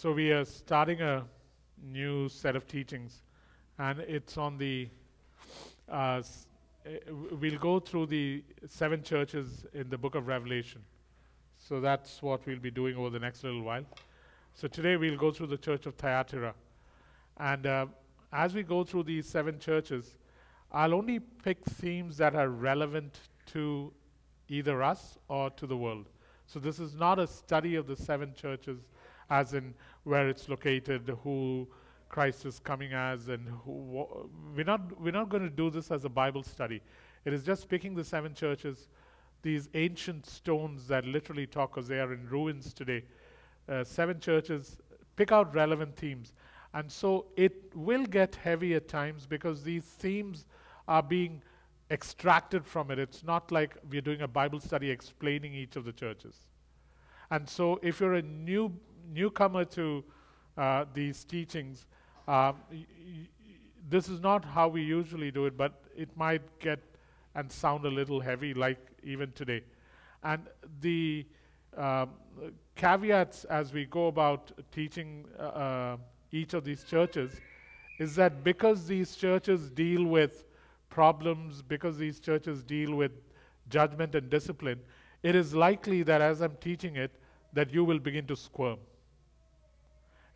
So, we are starting a new set of teachings, and it's on the. Uh, uh, we'll go through the seven churches in the book of Revelation. So, that's what we'll be doing over the next little while. So, today we'll go through the church of Thyatira. And uh, as we go through these seven churches, I'll only pick themes that are relevant to either us or to the world. So this is not a study of the seven churches, as in where it's located, who Christ is coming as, and who. wha- We're not we're not going to do this as a Bible study. It is just picking the seven churches, these ancient stones that literally talk, because they are in ruins today. Uh, seven churches. Pick out relevant themes. And so it will get heavy at times because these themes are being extracted from it. It's not like we're doing a Bible study explaining each of the churches. And so if you're a new newcomer to uh, these teachings, um, y- y- this is not how we usually do it, but it might get and sound a little heavy, like even today. And the um, caveats as we go about teaching uh, uh, each of these churches is that because these churches deal with problems, because these churches deal with judgment and discipline, it is likely that as I'm teaching it, that you will begin to squirm.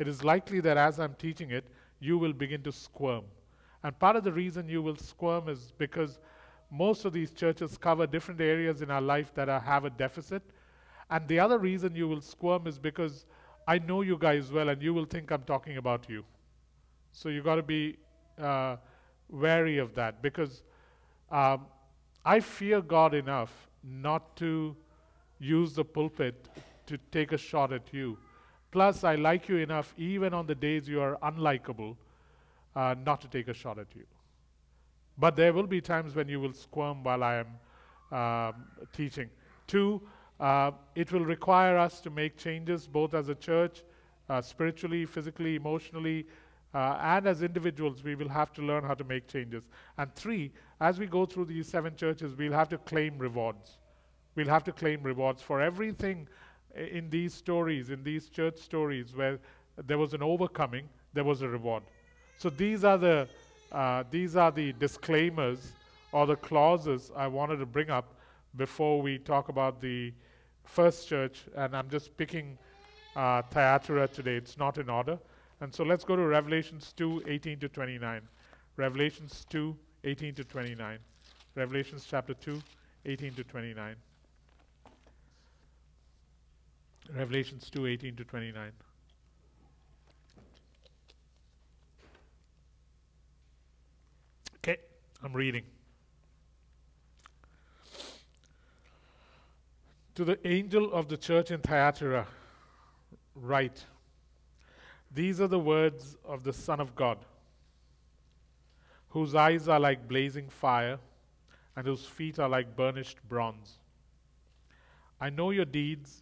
It is likely that as I'm teaching it, you will begin to squirm. And part of the reason you will squirm is because most of these churches cover different areas in our life that are, have a deficit. And the other reason you will squirm is because I know you guys well and you will think I'm talking about you. So you've got to be uh, wary of that because um, I fear God enough not to use the pulpit to take a shot at you. Plus, I like you enough, even on the days you are unlikable, uh, not to take a shot at you. But there will be times when you will squirm while I am um, teaching. Two, uh, it will require us to make changes both as a church, uh, spiritually, physically, emotionally, uh, and as individuals. We will have to learn how to make changes. And three, as we go through these seven churches, we'll have to claim rewards. We'll have to claim rewards for everything in these stories, in these church stories, where there was an overcoming, there was a reward. So these are the uh, these are the disclaimers or the clauses I wanted to bring up before we talk about the first church. And I'm just picking uh, Thyatira today. It's not in order. And so let's go to Revelations 2 18 to 29. Revelations 2 18 to 29. Revelations chapter 2 18 to 29. Revelations 2 18 to 29. Okay, I'm reading. To the angel of the church in Thyatira, write These are the words of the Son of God, whose eyes are like blazing fire, and whose feet are like burnished bronze. I know your deeds,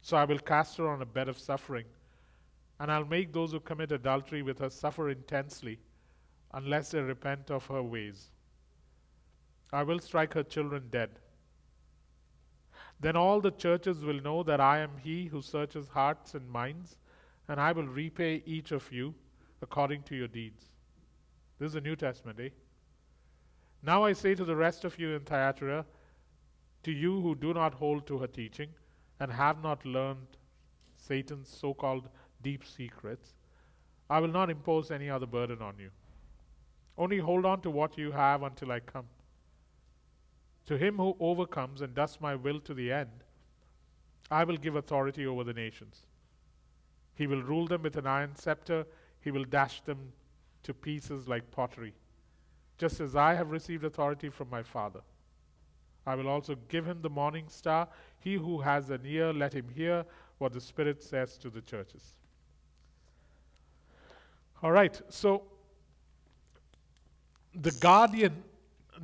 So I will cast her on a bed of suffering, and I'll make those who commit adultery with her suffer intensely unless they repent of her ways. I will strike her children dead. Then all the churches will know that I am he who searches hearts and minds, and I will repay each of you according to your deeds. This is the New Testament, eh? Now I say to the rest of you in Thyatira, to you who do not hold to her teaching and have not learned Satan's so called deep secrets, I will not impose any other burden on you. Only hold on to what you have until I come. To him who overcomes and does my will to the end, I will give authority over the nations. He will rule them with an iron scepter, he will dash them to pieces like pottery. Just as I have received authority from my Father. I will also give him the morning star. He who has an ear, let him hear what the Spirit says to the churches. All right, so the guardian,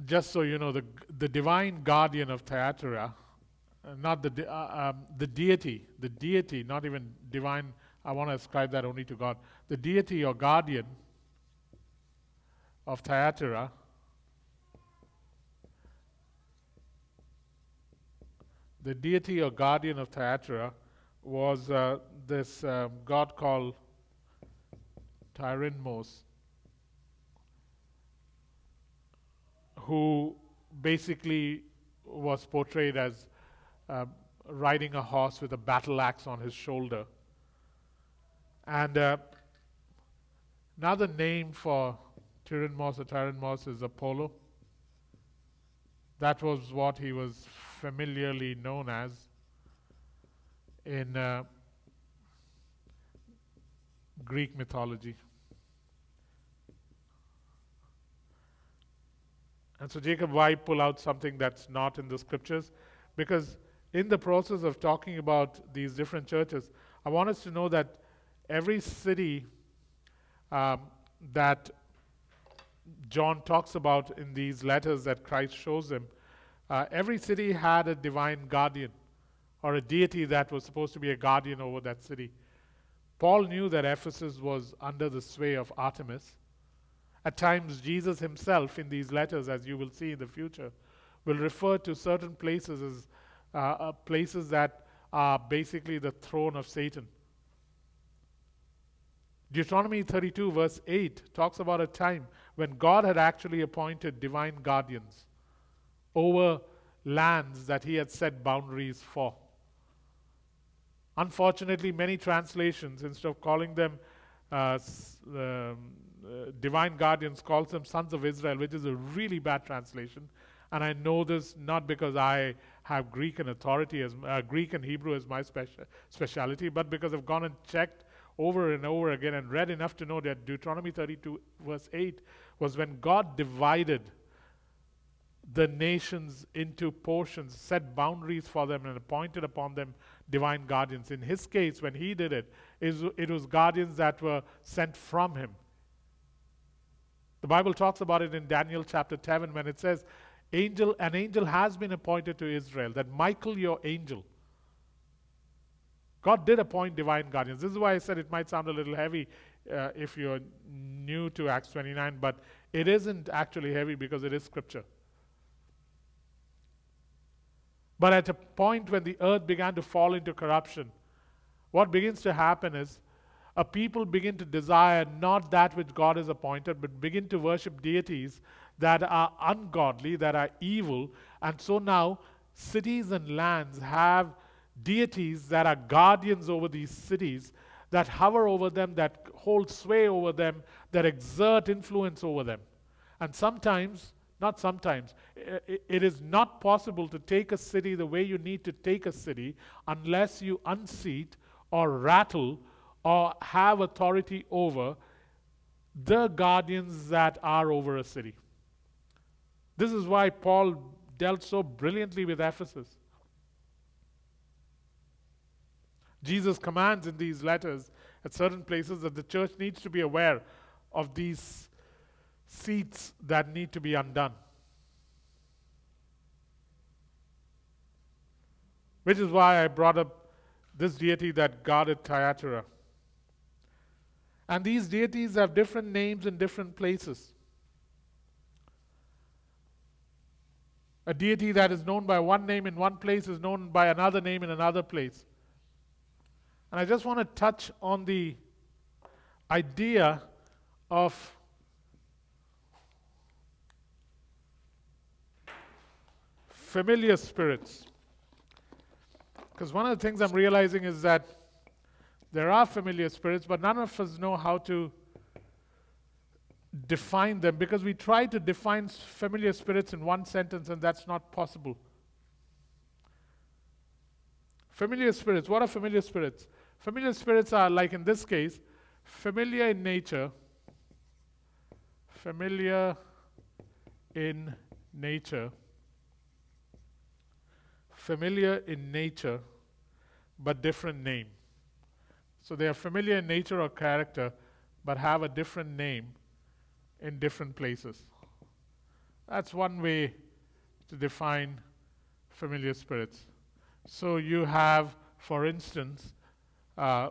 just so you know, the, the divine guardian of Thyatira, uh, not the, de- uh, um, the deity, the deity, not even divine, I want to ascribe that only to God. The deity or guardian of Thyatira the deity or guardian of Thyatira was uh, this um, god called Tyrannos, who basically was portrayed as uh, riding a horse with a battle axe on his shoulder. And uh, another name for Tyrannos or Tyrannos is Apollo. That was what he was familiarly known as in uh, Greek mythology. And so, Jacob, why pull out something that's not in the scriptures? Because in the process of talking about these different churches, I want us to know that every city um, that John talks about in these letters that Christ shows him uh, every city had a divine guardian or a deity that was supposed to be a guardian over that city. Paul knew that Ephesus was under the sway of Artemis. At times, Jesus himself, in these letters, as you will see in the future, will refer to certain places as uh, uh, places that are basically the throne of Satan. Deuteronomy 32, verse 8, talks about a time when God had actually appointed divine guardians over lands that he had set boundaries for. Unfortunately, many translations, instead of calling them uh, um, uh, divine guardians, calls them sons of Israel, which is a really bad translation. And I know this not because I have Greek and authority as uh, Greek and Hebrew as my speci- specialty, but because I've gone and checked over and over again and read enough to know that Deuteronomy 32 verse 8 was when God divided the nations into portions, set boundaries for them, and appointed upon them divine guardians. In his case, when he did it, it was guardians that were sent from him. The Bible talks about it in Daniel chapter 7 when it says, angel, An angel has been appointed to Israel, that Michael, your angel. God did appoint divine guardians. This is why I said it might sound a little heavy uh, if you're new to Acts 29, but it isn't actually heavy because it is scripture. But at a point when the earth began to fall into corruption, what begins to happen is a people begin to desire not that which God has appointed, but begin to worship deities that are ungodly, that are evil. And so now cities and lands have deities that are guardians over these cities, that hover over them, that hold sway over them, that exert influence over them. And sometimes not sometimes. It is not possible to take a city the way you need to take a city unless you unseat or rattle or have authority over the guardians that are over a city. This is why Paul dealt so brilliantly with Ephesus. Jesus commands in these letters at certain places that the church needs to be aware of these seats that need to be undone. Which is why I brought up this deity that guarded Thyatira. And these deities have different names in different places. A deity that is known by one name in one place is known by another name in another place. And I just want to touch on the idea of familiar spirits. Because one of the things I'm realizing is that there are familiar spirits, but none of us know how to define them because we try to define familiar spirits in one sentence and that's not possible. Familiar spirits, what are familiar spirits? Familiar spirits are, like in this case, familiar in nature, familiar in nature familiar in nature but different name. So they are familiar in nature or character but have a different name in different places. That's one way to define familiar spirits. So you have, for instance, uh,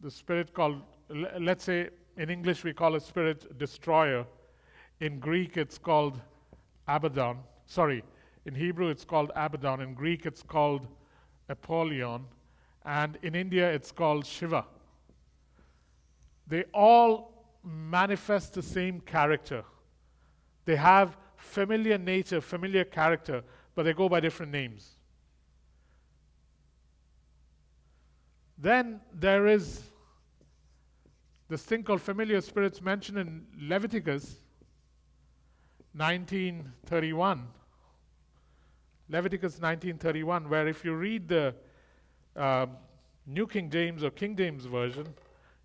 the spirit called, let's say in English we call a spirit destroyer. In Greek it's called Abaddon. Sorry, in Hebrew it's called Abaddon. In Greek it's called Apollyon. And in India it's called Shiva. They all manifest the same character. They have familiar nature, familiar character, but they go by different names. Then there is this thing called familiar spirits mentioned in Leviticus 1931. Leviticus 1931, where if you read the uh, New King James or King James Version,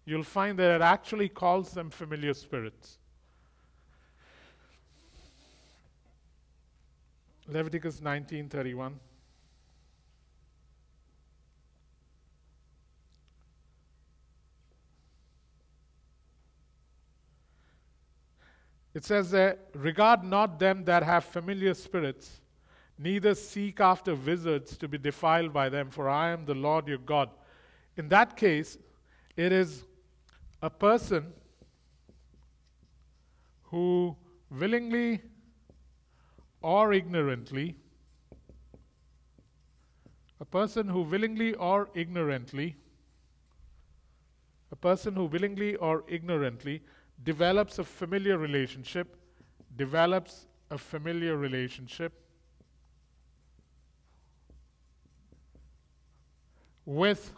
you'll find that it actually calls them familiar spirits. Leviticus 19:31 It says that regard not them that have familiar spirits, neither seek after wizards to be defiled by them, for I am the Lord your God. In that case, it is a person who willingly or ignorantly, a person who willingly or ignorantly, a person who willingly or ignorantly develops a familiar relationship, develops a familiar relationship with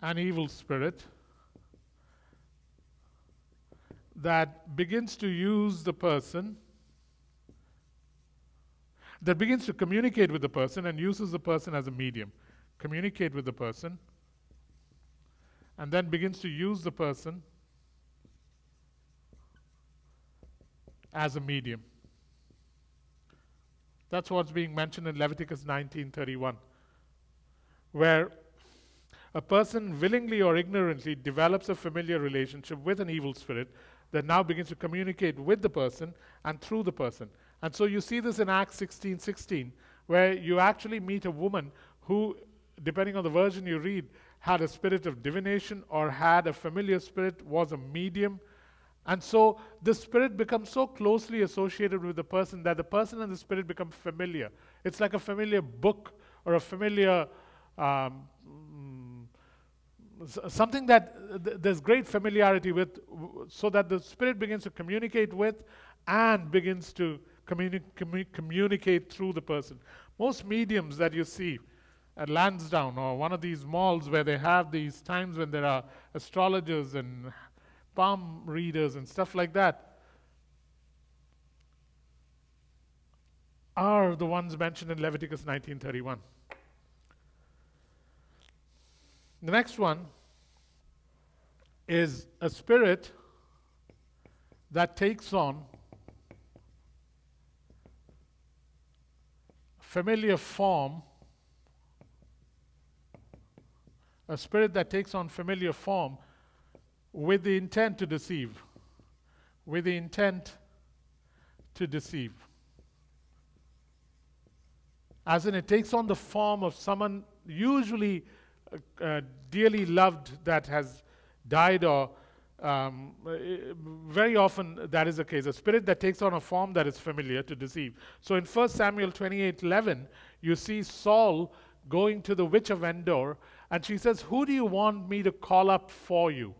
an evil spirit that begins to use the person, that begins to communicate with the person and uses the person as a medium. Communicate with the person, and then begins to use the person as a medium. That's what's being mentioned in Leviticus 19:31, where a person willingly or ignorantly develops a familiar relationship with an evil spirit that now begins to communicate with the person and through the person. And so you see this in Acts 16 16, where you actually meet a woman who, depending on the version you read, had a spirit of divination or had a familiar spirit, was a medium. And so the spirit becomes so closely associated with the person that the person and the spirit become familiar. It's like a familiar book or a familiar um, something that th- there's great familiarity with, so that the Spirit begins to communicate with and begins to communi- commu- communicate through the person. Most mediums that you see at Lansdowne or one of these malls where they have these times when there are astrologers and palm readers and stuff like that are the ones mentioned in Leviticus 1931. The next one is a spirit that takes on familiar form, a spirit that takes on familiar form with the intent to deceive, with the intent to deceive. As in, it takes on the form of someone usually uh, dearly loved that has died or um, very often that is the case. A spirit that takes on a form that is familiar to deceive. So in 1 Samuel 28 11, you see Saul going to the witch of Endor, and she says, Who do you want me to call up for you?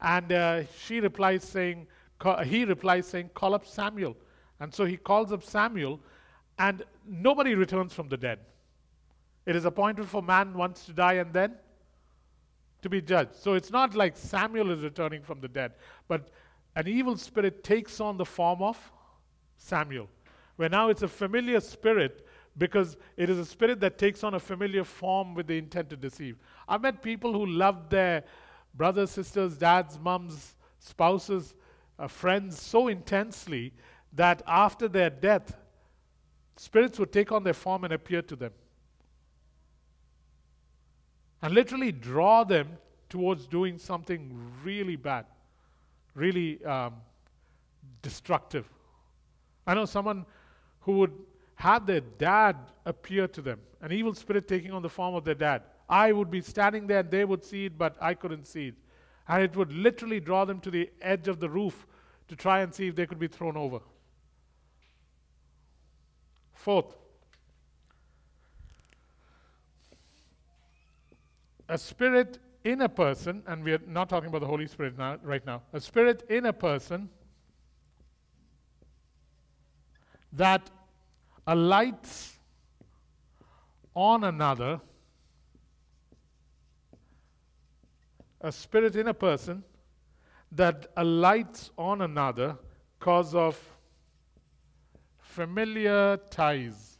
And uh, she replies saying, he replies saying, Call up Samuel. And so he calls up Samuel, and nobody returns from the dead. It is appointed for man once to die and then to be judged. So it's not like Samuel is returning from the dead, but an evil spirit takes on the form of Samuel. Where now it's a familiar spirit because it is a spirit that takes on a familiar form with the intent to deceive. I've met people who loved their brothers, sisters, dads, mums, spouses, uh, friends so intensely that after their death, spirits would take on their form and appear to them. and literally draw them towards doing something really bad, really um, destructive. I know someone who would have their dad appear to them, an evil spirit taking on the form of their dad. I would be standing there and they would see it, but I couldn't see it. And it would literally draw them to the edge of the roof to try and see if they could be thrown over. Fourth, a spirit in a person, and we are not talking about the Holy Spirit now, right now, a spirit in a person that alights on another, a spirit in a person that alights on another cause of familiar ties.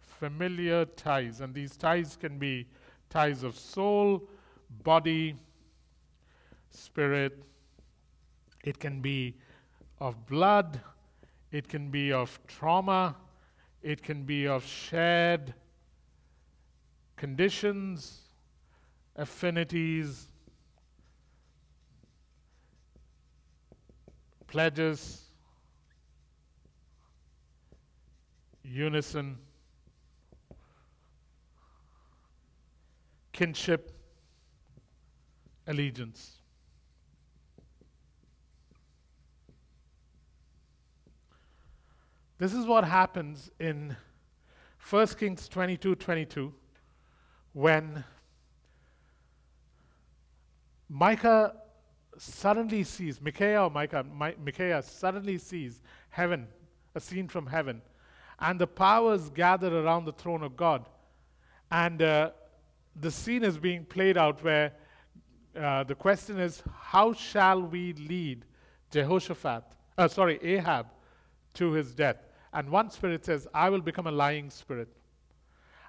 Familiar ties. And these ties can be ties of soul, body, spirit. It can be of blood. It can be of trauma. It can be of shared conditions, affinities, pledges, unison, kinship, allegiance. This is what happens in 1 Kings 22 22 when Micah suddenly sees, Micaiah or Micah, My, Micaiah suddenly sees heaven, a scene from heaven, and the powers gather around the throne of God. And uh, the scene is being played out where uh, the question is, how shall we lead Jehoshaphat, uh, sorry, Ahab, to his death? And one spirit says, I will become a lying spirit.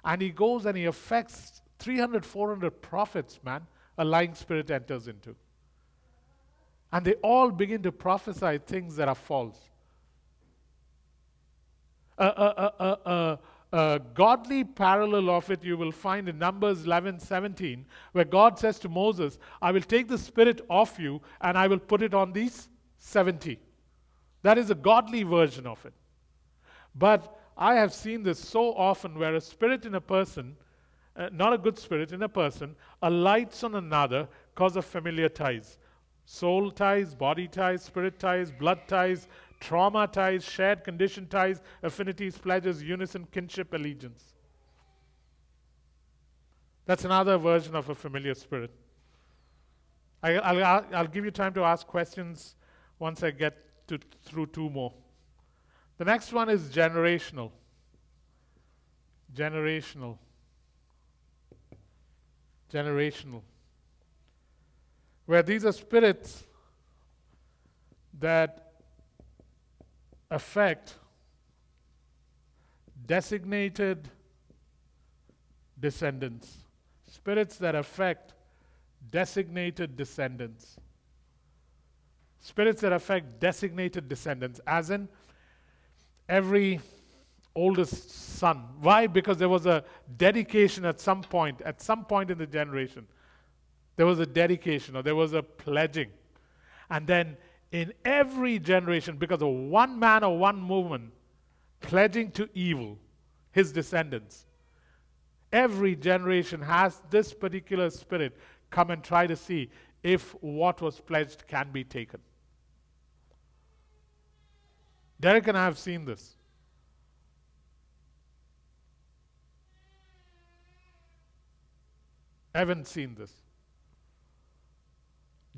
And he goes and he affects 300, 400 prophets, man, a lying spirit enters into. And they all begin to prophesy things that are false. A, a, a, a, godly parallel of it you will find in Numbers 11 17, where God says to Moses, I will take the spirit off you and I will put it on these 70. That is a godly version of it. But I have seen this so often where a spirit in a person, uh, not a good spirit in a person, alights on another because of familiar ties soul ties, body ties, spirit ties, blood ties, trauma ties, shared condition ties, affinities, pledges, unison, kinship, allegiance. That's another version of a familiar spirit. I, will I'll give you time to ask questions once I get to, through two more. The next one is generational. Generational. Generational where these are spirits that affect designated descendants. Spirits that affect designated descendants. Spirits that affect designated descendants, as in every oldest son. Why? Because there was a dedication at some point, at some point in the generation. There was a dedication or there was a pledging. And then in every generation, because of one man or one woman pledging to evil, his descendants, every generation has this particular spirit come and try to see if what was pledged can be taken. Derek and I have seen this. I haven't seen this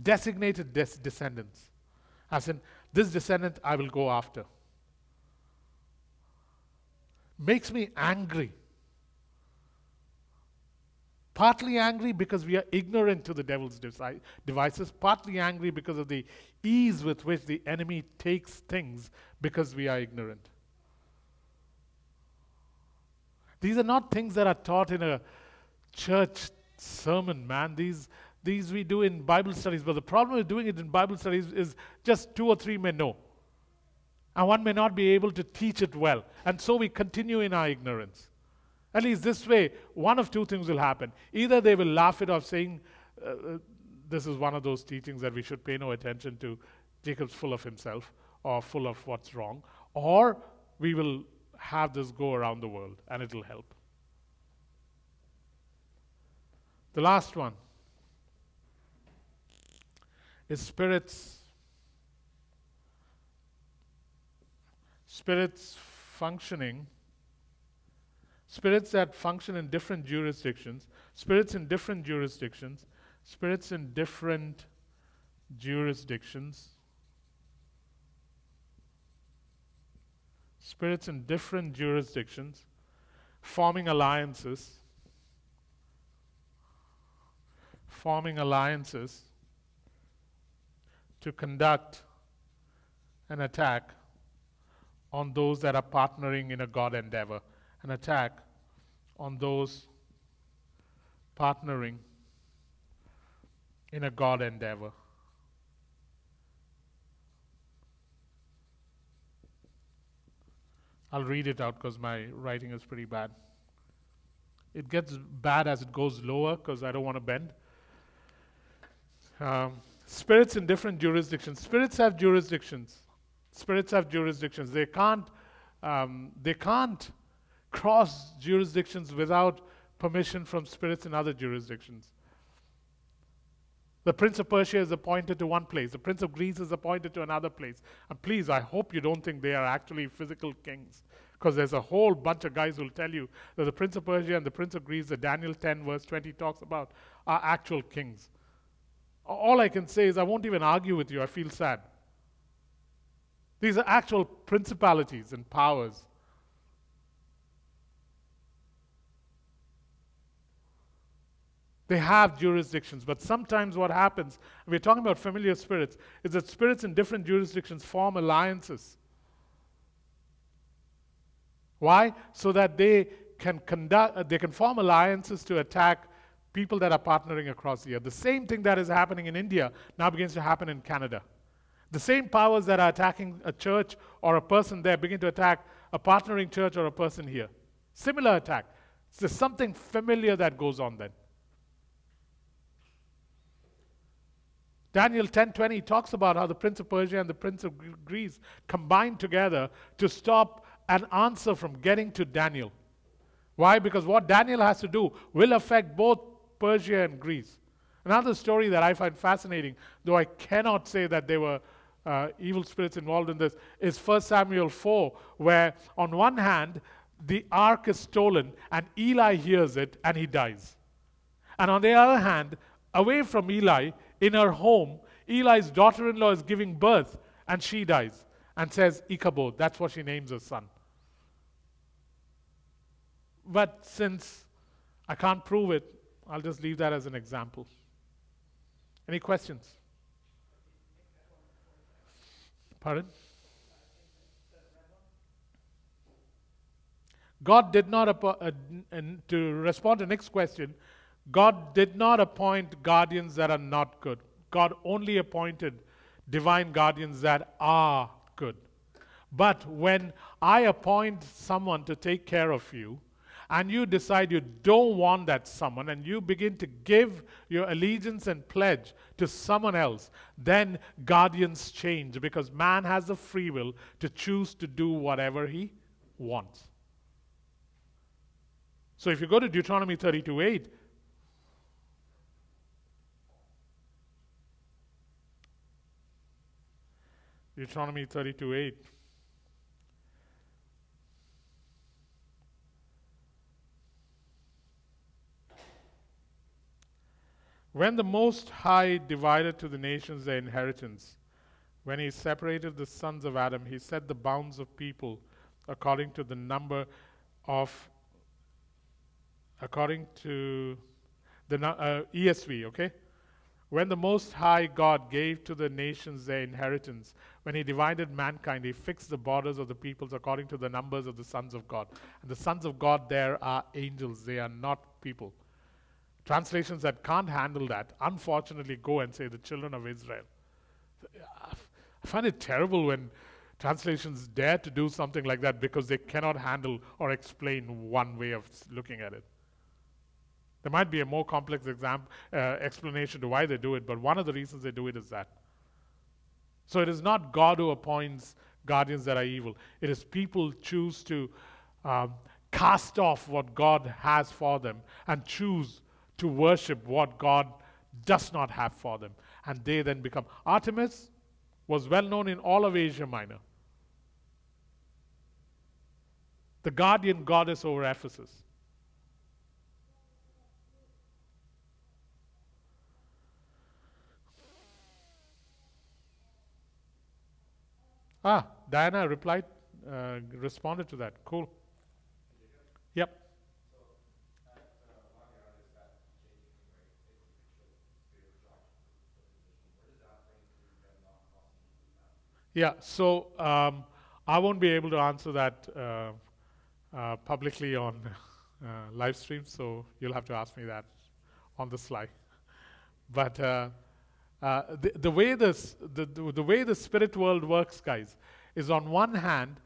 designated des- descendants. As in, this descendant I will go after. Makes me angry. Partly angry because we are ignorant to the devil's devices, partly angry because of the ease with which the enemy takes things because we are ignorant. These are not things that are taught in a church sermon, man. These these we do in Bible studies, but the problem with doing it in Bible studies is just two or three may know. And one may not be able to teach it well. And so we continue in our ignorance. At least this way, one of two things will happen. Either they will laugh it off, saying, uh, uh, This is one of those teachings that we should pay no attention to. Jacob's full of himself or full of what's wrong. Or we will have this go around the world and it'll help. The last one spirits. Spirits functioning spirits that function in different jurisdictions, spirits in different jurisdictions, spirits in different jurisdictions, spirits in different jurisdictions, forming alliances, forming alliances to conduct an attack on those that are partnering in a God endeavor an attack on those partnering in a God endeavor. I'll read it out because my writing is pretty bad. It gets bad as it goes lower because I don't want to bend. Um, spirits in different jurisdictions. Spirits have jurisdictions. Spirits have jurisdictions. They can't. Um, they can't cross jurisdictions without permission from spirits in other jurisdictions. The Prince of Persia is appointed to one place, the Prince of Greece is appointed to another place. And please, I hope you don't think they are actually physical kings. Because there's a whole bunch of guys who will tell you that the Prince of Persia and the Prince of Greece, that Daniel 10, verse 20 talks about, are actual kings. All I can say is I won't even argue with you. I feel sad. These are actual principalities and powers. They have jurisdictions, but sometimes what happens, we're talking about familiar spirits, is that spirits in different jurisdictions form alliances. Why? So that they can conduct, they can form alliances to attack people that are partnering across the earth. The same thing that is happening in India now begins to happen in Canada. The same powers that are attacking a church or a person there begin to attack a partnering church or a person here. Similar attack. So there's something familiar that goes on then. Daniel 10:20 talks about how the prince of Persia and the prince of Greece combined together to stop an answer from getting to Daniel. Why? Because what Daniel has to do will affect both Persia and Greece. Another story that I find fascinating, though I cannot say that there were uh, evil spirits involved in this, is 1 Samuel 4, where on one hand, the ark is stolen and Eli hears it and he dies. And on the other hand, away from Eli, in her home, Eli's daughter in law is giving birth and she dies and says Ichabod. That's what she names her son. But since I can't prove it, I'll just leave that as an example. Any questions? Pardon? God did not, appo- uh, and to respond to the next question, God did not appoint guardians that are not good. God only appointed divine guardians that are good. But when I appoint someone to take care of you, and you decide you don't want that someone, and you begin to give your allegiance and pledge to someone else, then guardians change because man has the free will to choose to do whatever he wants. So if you go to Deuteronomy 32 8, Deuteronomy 32 8. When the Most High divided to the nations their inheritance, when he separated the sons of Adam, he set the bounds of people according to the number of, according to the uh, ESV, okay? When the Most High God gave to the nations their inheritance, when He divided mankind, He fixed the borders of the peoples according to the numbers of the sons of God. And the sons of God there are angels, they are not people. Translations that can't handle that, unfortunately, go and say the children of Israel. I find it terrible when Translations dare to do something like that because they cannot handle or explain one way of looking at it. There might be a more complex exam, uh, explanation to why they do it, but one of the reasons they do it is that. So it is not God who appoints guardians that are evil. It is people choose to um, cast off what God has for them and choose to worship what God does not have for them. And they then become. Artemis was well known in all of Asia Minor. The guardian goddess over Ephesus. Ah, Diana replied, uh, responded to that. Cool. Yeah, so um, I won't be able to answer that uh, uh, publicly on uh, live stream, so you'll have to ask me that on the slide. But uh, uh, the, the, way this, the, the, way the spirit world works, guys, is on one hand,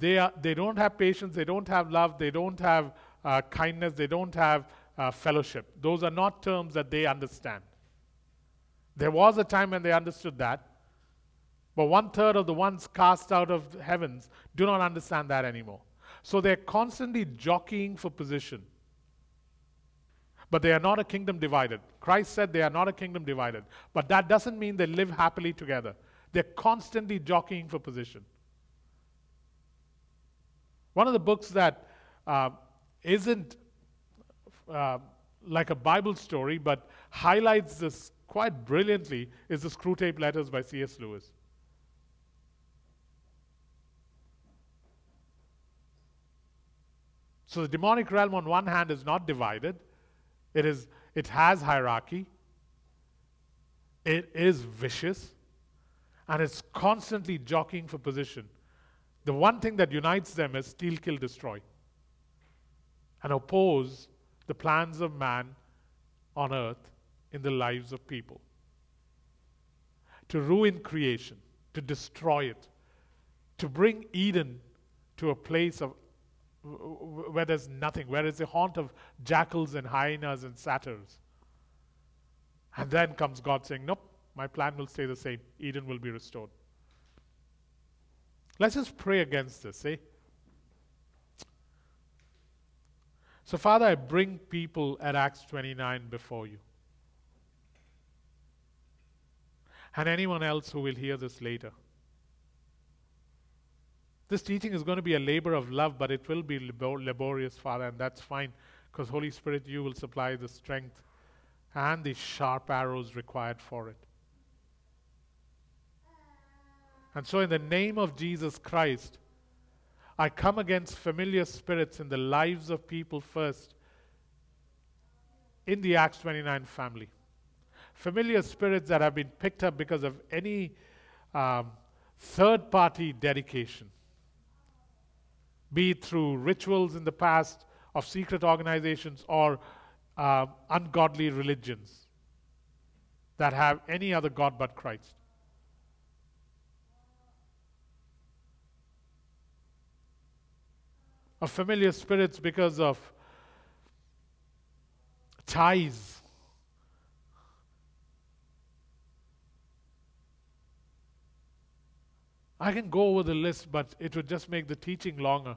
they, are, they don't have patience, they don't have love, they don't have uh, kindness, they don't have fellowship. Those are not terms that they understand. There was a time when they understood that, but one third of the ones cast out of heavens do not understand that anymore. So they're constantly jockeying for position. But they are not a kingdom divided. Christ said they are not a kingdom divided. But that doesn't mean they live happily together. They're constantly jockeying for position. One of the books that uh, not uh, like a Bible story, but highlights this quite brilliantly, is the Screwtape Letters by C.S. Lewis. So the demonic realm, on one hand, is not divided, it, is, it has hierarchy, it is vicious, and it's constantly jockeying for position. The one thing that unites them is steal, kill, destroy, and oppose the plans of man on earth in the lives of people. To ruin creation, to destroy it, to bring Eden to a place of where there's nothing, where it's a haunt of jackals and hyenas and satyrs. And then comes God saying, Nope, my plan will stay the same. Eden will be restored. Let's just pray against this, eh? So, Father, I bring people at Acts 29 before you. And anyone else who will hear this later. This teaching is going to be a labor of love, but it will be laborious, Father, and that's fine because, Holy Spirit, you will supply the strength and the sharp arrows required for it. And so, in the name of Jesus Christ, I come against familiar spirits in the lives of people first in the Acts 29 family. Familiar spirits that have been picked up because of any um, third party dedication, be it through rituals in the past of secret organizations or uh, ungodly religions that have any other God but Christ. of familiar spirits because of ties. I can go over the list, but it would just make the teaching longer.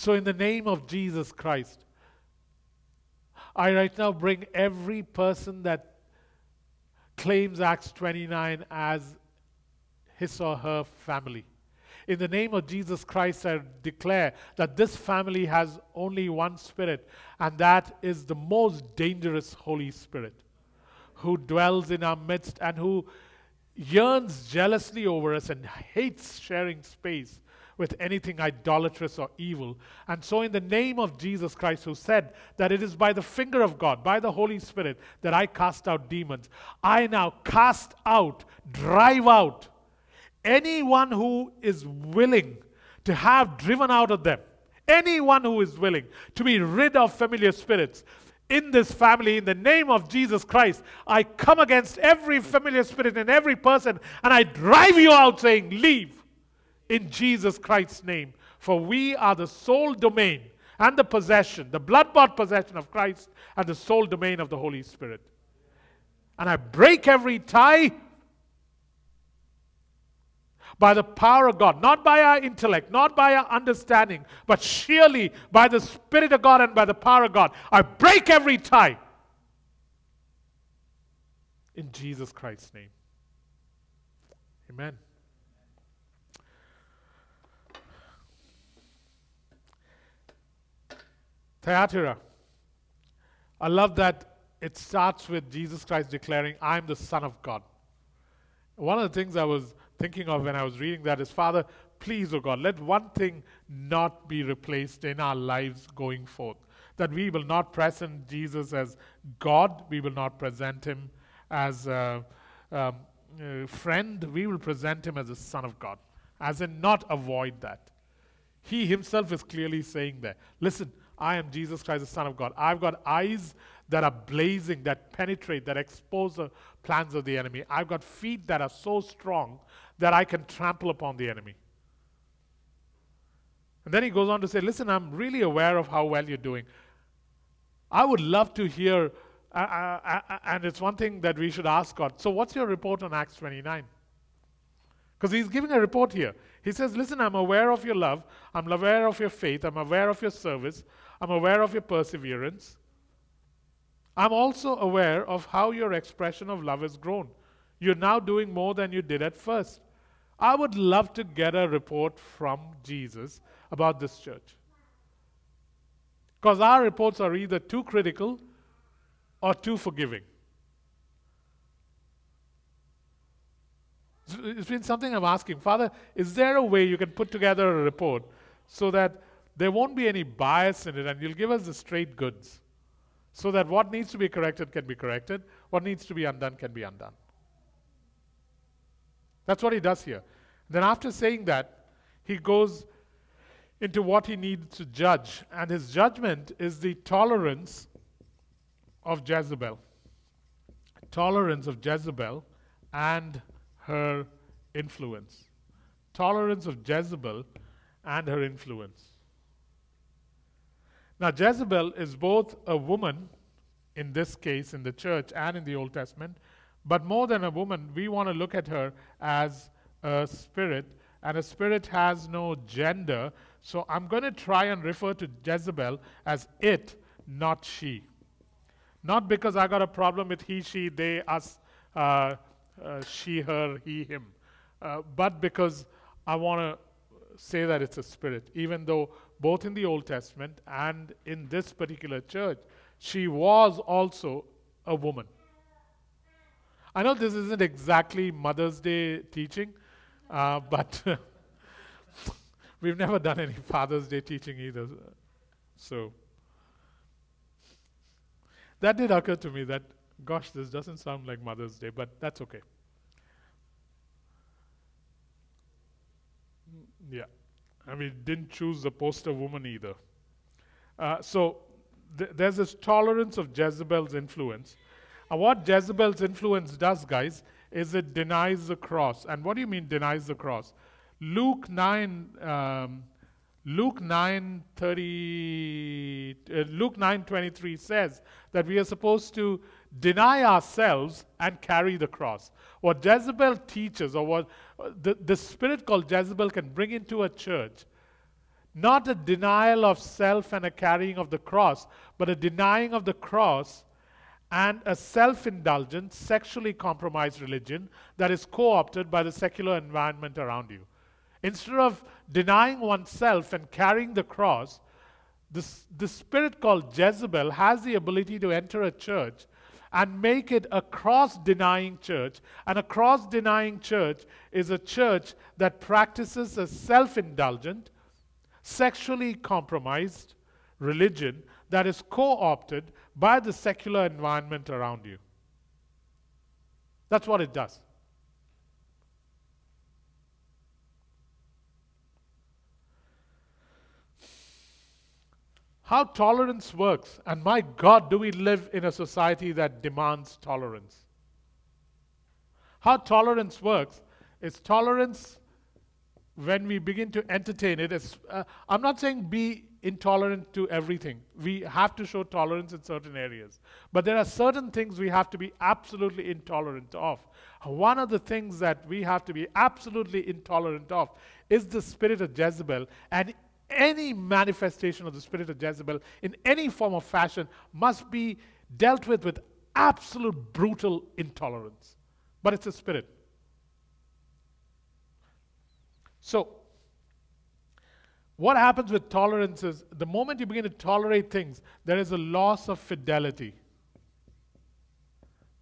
So, in the name of Jesus Christ, I right now bring every person that claims Acts 29 as his or her family. In the name of Jesus Christ, I declare that this family has only one Spirit, and that is the most dangerous Holy Spirit who dwells in our midst and who yearns jealously over us and hates sharing space with anything idolatrous or evil. And so, in the name of Jesus Christ, who said that it is by the finger of God, by the Holy Spirit, that I cast out demons, I now cast out, drive out anyone who is willing to have driven out of them, anyone who is willing to be rid of familiar spirits, in this family, in the name of Jesus Christ, I come against every familiar spirit in every person and I drive you out, saying, Leave in Jesus Christ's name. For we are the sole domain and the possession, the blood bought possession of Christ and the sole domain of the Holy Spirit. And I break every tie by the power of God, not by our intellect, not by our understanding, but surely by the Spirit of God and by the power of God. I break every tie in Jesus Christ's name. Amen. Thyatira. I love that it starts with Jesus Christ declaring, I'm the Son of God. One of the things I was thinking of when I was reading that is, Father, please, oh God, let one thing not be replaced in our lives going forth. That we will not present Jesus as God, we will not present him as a, um, a friend, we will present him as a Son of God. As in, not avoid that. He himself is clearly saying there, listen, I am Jesus Christ, the Son of God. I've got eyes that are blazing, that penetrate, that expose the plans of the enemy. I've got feet that are so strong that I can trample upon the enemy. And then he goes on to say, Listen, I'm really aware of how well you're doing. I would love to hear, uh, uh, uh, and it's one thing that we should ask God. So, what's your report on Acts 29? Because he's giving a report here. He says, Listen, I'm aware of your love. I'm aware of your faith. I'm aware of your service. I'm aware of your perseverance. I'm also aware of how your expression of love has grown. You're now doing more than you did at first. I would love to get a report from Jesus about this church. Because our reports are either too critical or too forgiving. It's been something I'm asking. Father, is there a way you can put together a report so that there won't be any bias in it and you'll give us the straight goods so that what needs to be corrected can be corrected, what needs to be undone can be undone? That's what he does here. Then, after saying that, he goes into what he needs to judge. And his judgment is the tolerance of Jezebel. Tolerance of Jezebel and her influence. Tolerance of Jezebel and her influence. Now, Jezebel is both a woman, in this case, in the church and in the Old Testament, but more than a woman, we want to look at her as a spirit, and a spirit has no gender. So I'm going to try and refer to Jezebel as it, not she. Not because I got a problem with he, she, they, us, uh, uh, she, her, he, him, uh, but because I want to say that it's a spirit, even though both in the Old Testament and in this particular church, she was also a woman. I know this isn't exactly Mother's Day teaching, uh, but we've never done any Father's Day teaching either. So that did occur to me that, gosh, this doesn't sound like Mother's Day, but that's okay. Yeah. And we didn't choose the poster woman either. Uh, so th- there's this tolerance of Jezebel's influence. And what Jezebel's influence does, guys, is it denies the cross. And what do you mean denies the cross? Luke 9, um, Luke 9, 30, uh, Luke 9 23 says that we are supposed to deny ourselves and carry the cross. What Jezebel teaches, or what uh, the, the spirit called Jezebel can bring into a church, not a denial of self and a carrying of the cross, but a denying of the cross and a self indulgent, sexually compromised religion that is co opted by the secular environment around you. Instead of denying oneself and carrying the cross, the, the spirit called Jezebel has the ability to enter a church and make it a cross denying church. And a cross denying church is a church that practices a self indulgent, sexually compromised religion that is co opted by the secular environment around you. That's what it does. How tolerance works. And my God, do we live in a society that demands tolerance? How tolerance works is tolerance when we begin to entertain it. Is, uh, I'm not saying be intolerant to everything. We have to show tolerance in certain areas. But there are certain things we have to be absolutely intolerant of. One of the things that we have to be absolutely intolerant of is the spirit of Jezebel. And any manifestation of the spirit of Jezebel in any form or fashion must be dealt with with absolute brutal intolerance. But it's a spirit. So, what happens with tolerance is the moment you begin to tolerate things, there is a loss of fidelity.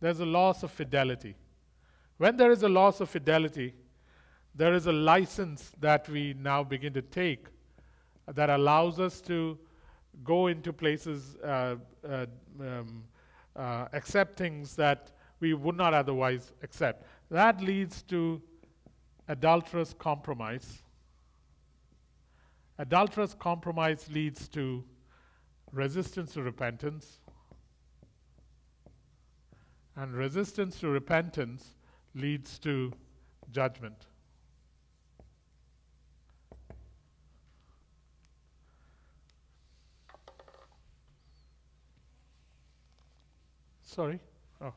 There's a loss of fidelity. When there is a loss of fidelity, there is a license that we now begin to take that allows us to go into places, uh, uh, um, uh, accept things that we would not otherwise accept. That leads to adulterous compromise Adulterous compromise leads to resistance to repentance, and resistance to repentance leads to judgment. Sorry? Oh.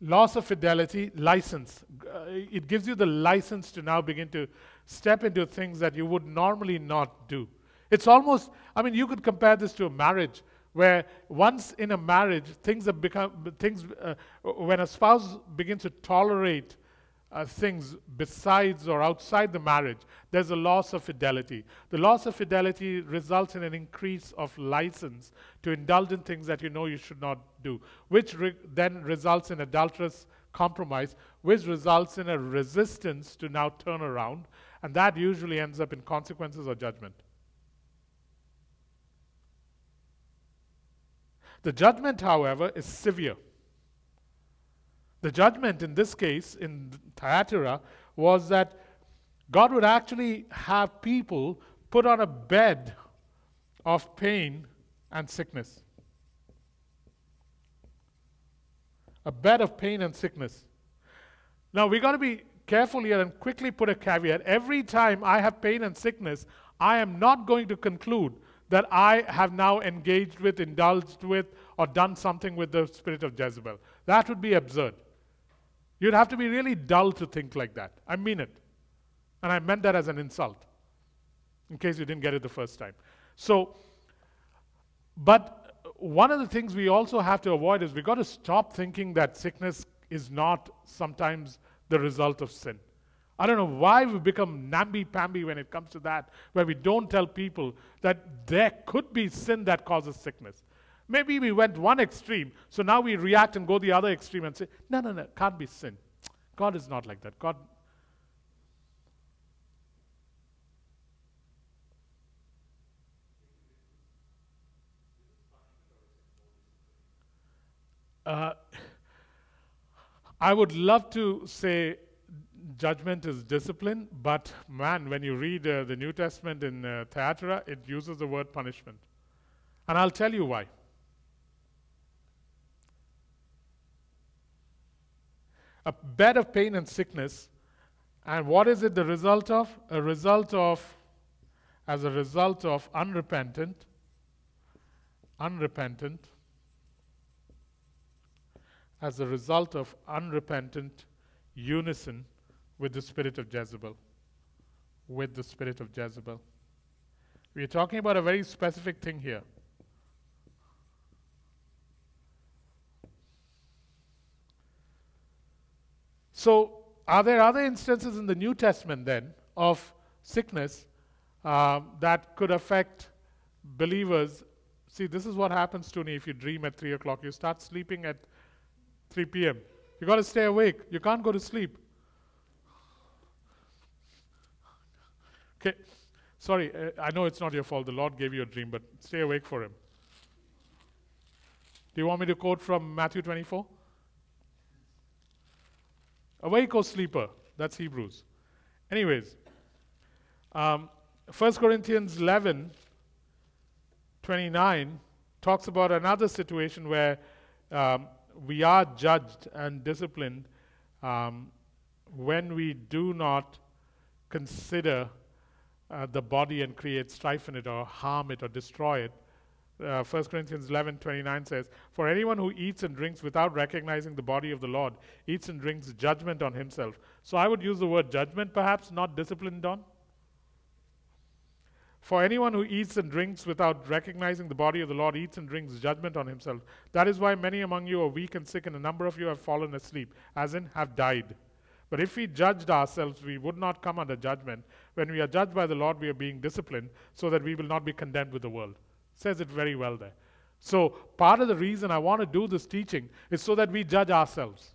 Loss of fidelity, license. Uh, it gives you the license to now begin to step into things that you would normally not do. It's almost, I mean, you could compare this to a marriage where once in a marriage, things have become, things, uh, when a spouse begins to tolerate uh, things besides or outside the marriage, there's a loss of fidelity. The loss of fidelity results in an increase of license to indulge in things that you know you should not do, which re- then results in adulterous compromise, which results in a resistance to now turn around, and that usually ends up in consequences or judgment. The judgment, however, is severe. The judgment in this case, in Thyatira, was that God would actually have people put on a bed of pain and sickness. A bed of pain and sickness. Now, we've got to be careful here and quickly put a caveat. Every time I have pain and sickness, I am not going to conclude that I have now engaged with, indulged with, or done something with the spirit of Jezebel. That would be absurd. You'd have to be really dull to think like that. I mean it. And I meant that as an insult, in case you didn't get it the first time. So, but one of the things we also have to avoid is we've got to stop thinking that sickness is not sometimes the result of sin. I don't know why we become namby-pamby when it comes to that, where we don't tell people that there could be sin that causes sickness. Maybe we went one extreme, so now we react and go the other extreme and say, no, no, no, can't be sin. God is not like that. God. Uh, I would love to say judgment is discipline, but man, when you read uh, the New Testament in uh, Thyatira, it uses the word punishment. And I'll tell you why. A bed of pain and sickness, and what is it the result of? A result of, as a result of unrepentant, unrepentant, as a result of unrepentant unison with the spirit of Jezebel. With the spirit of Jezebel. We are talking about a very specific thing here. So, are there other instances in the New Testament then of sickness um, that could affect believers? See, this is what happens to me if you dream at 3 o'clock. You start sleeping at 3 p.m. You got to stay awake. You can't go to sleep. Okay. Sorry, uh, I know it's not your fault. The Lord gave you a dream, but stay awake for Him. Do you want me to quote from Matthew 24? Awake, O sleeper. That's Hebrews. Anyways, um, 1 Corinthians 11, 29 talks about another situation where um, we are judged and disciplined um, when we do not consider uh, the body and create strife in it or harm it or destroy it. Uh, 1 Corinthians 11 29 says, For anyone who eats and drinks without recognizing the body of the Lord eats and drinks judgment on himself. So I would use the word judgment, perhaps, not disciplined on. For anyone who eats and drinks without recognizing the body of the Lord eats and drinks judgment on himself. That is why many among you are weak and sick, and a number of you have fallen asleep, as in have died. But if we judged ourselves, we would not come under judgment. When we are judged by the Lord, we are being disciplined so that we will not be condemned with the world. Says it very well there. So, part of the reason I want to do this teaching is so that we judge ourselves.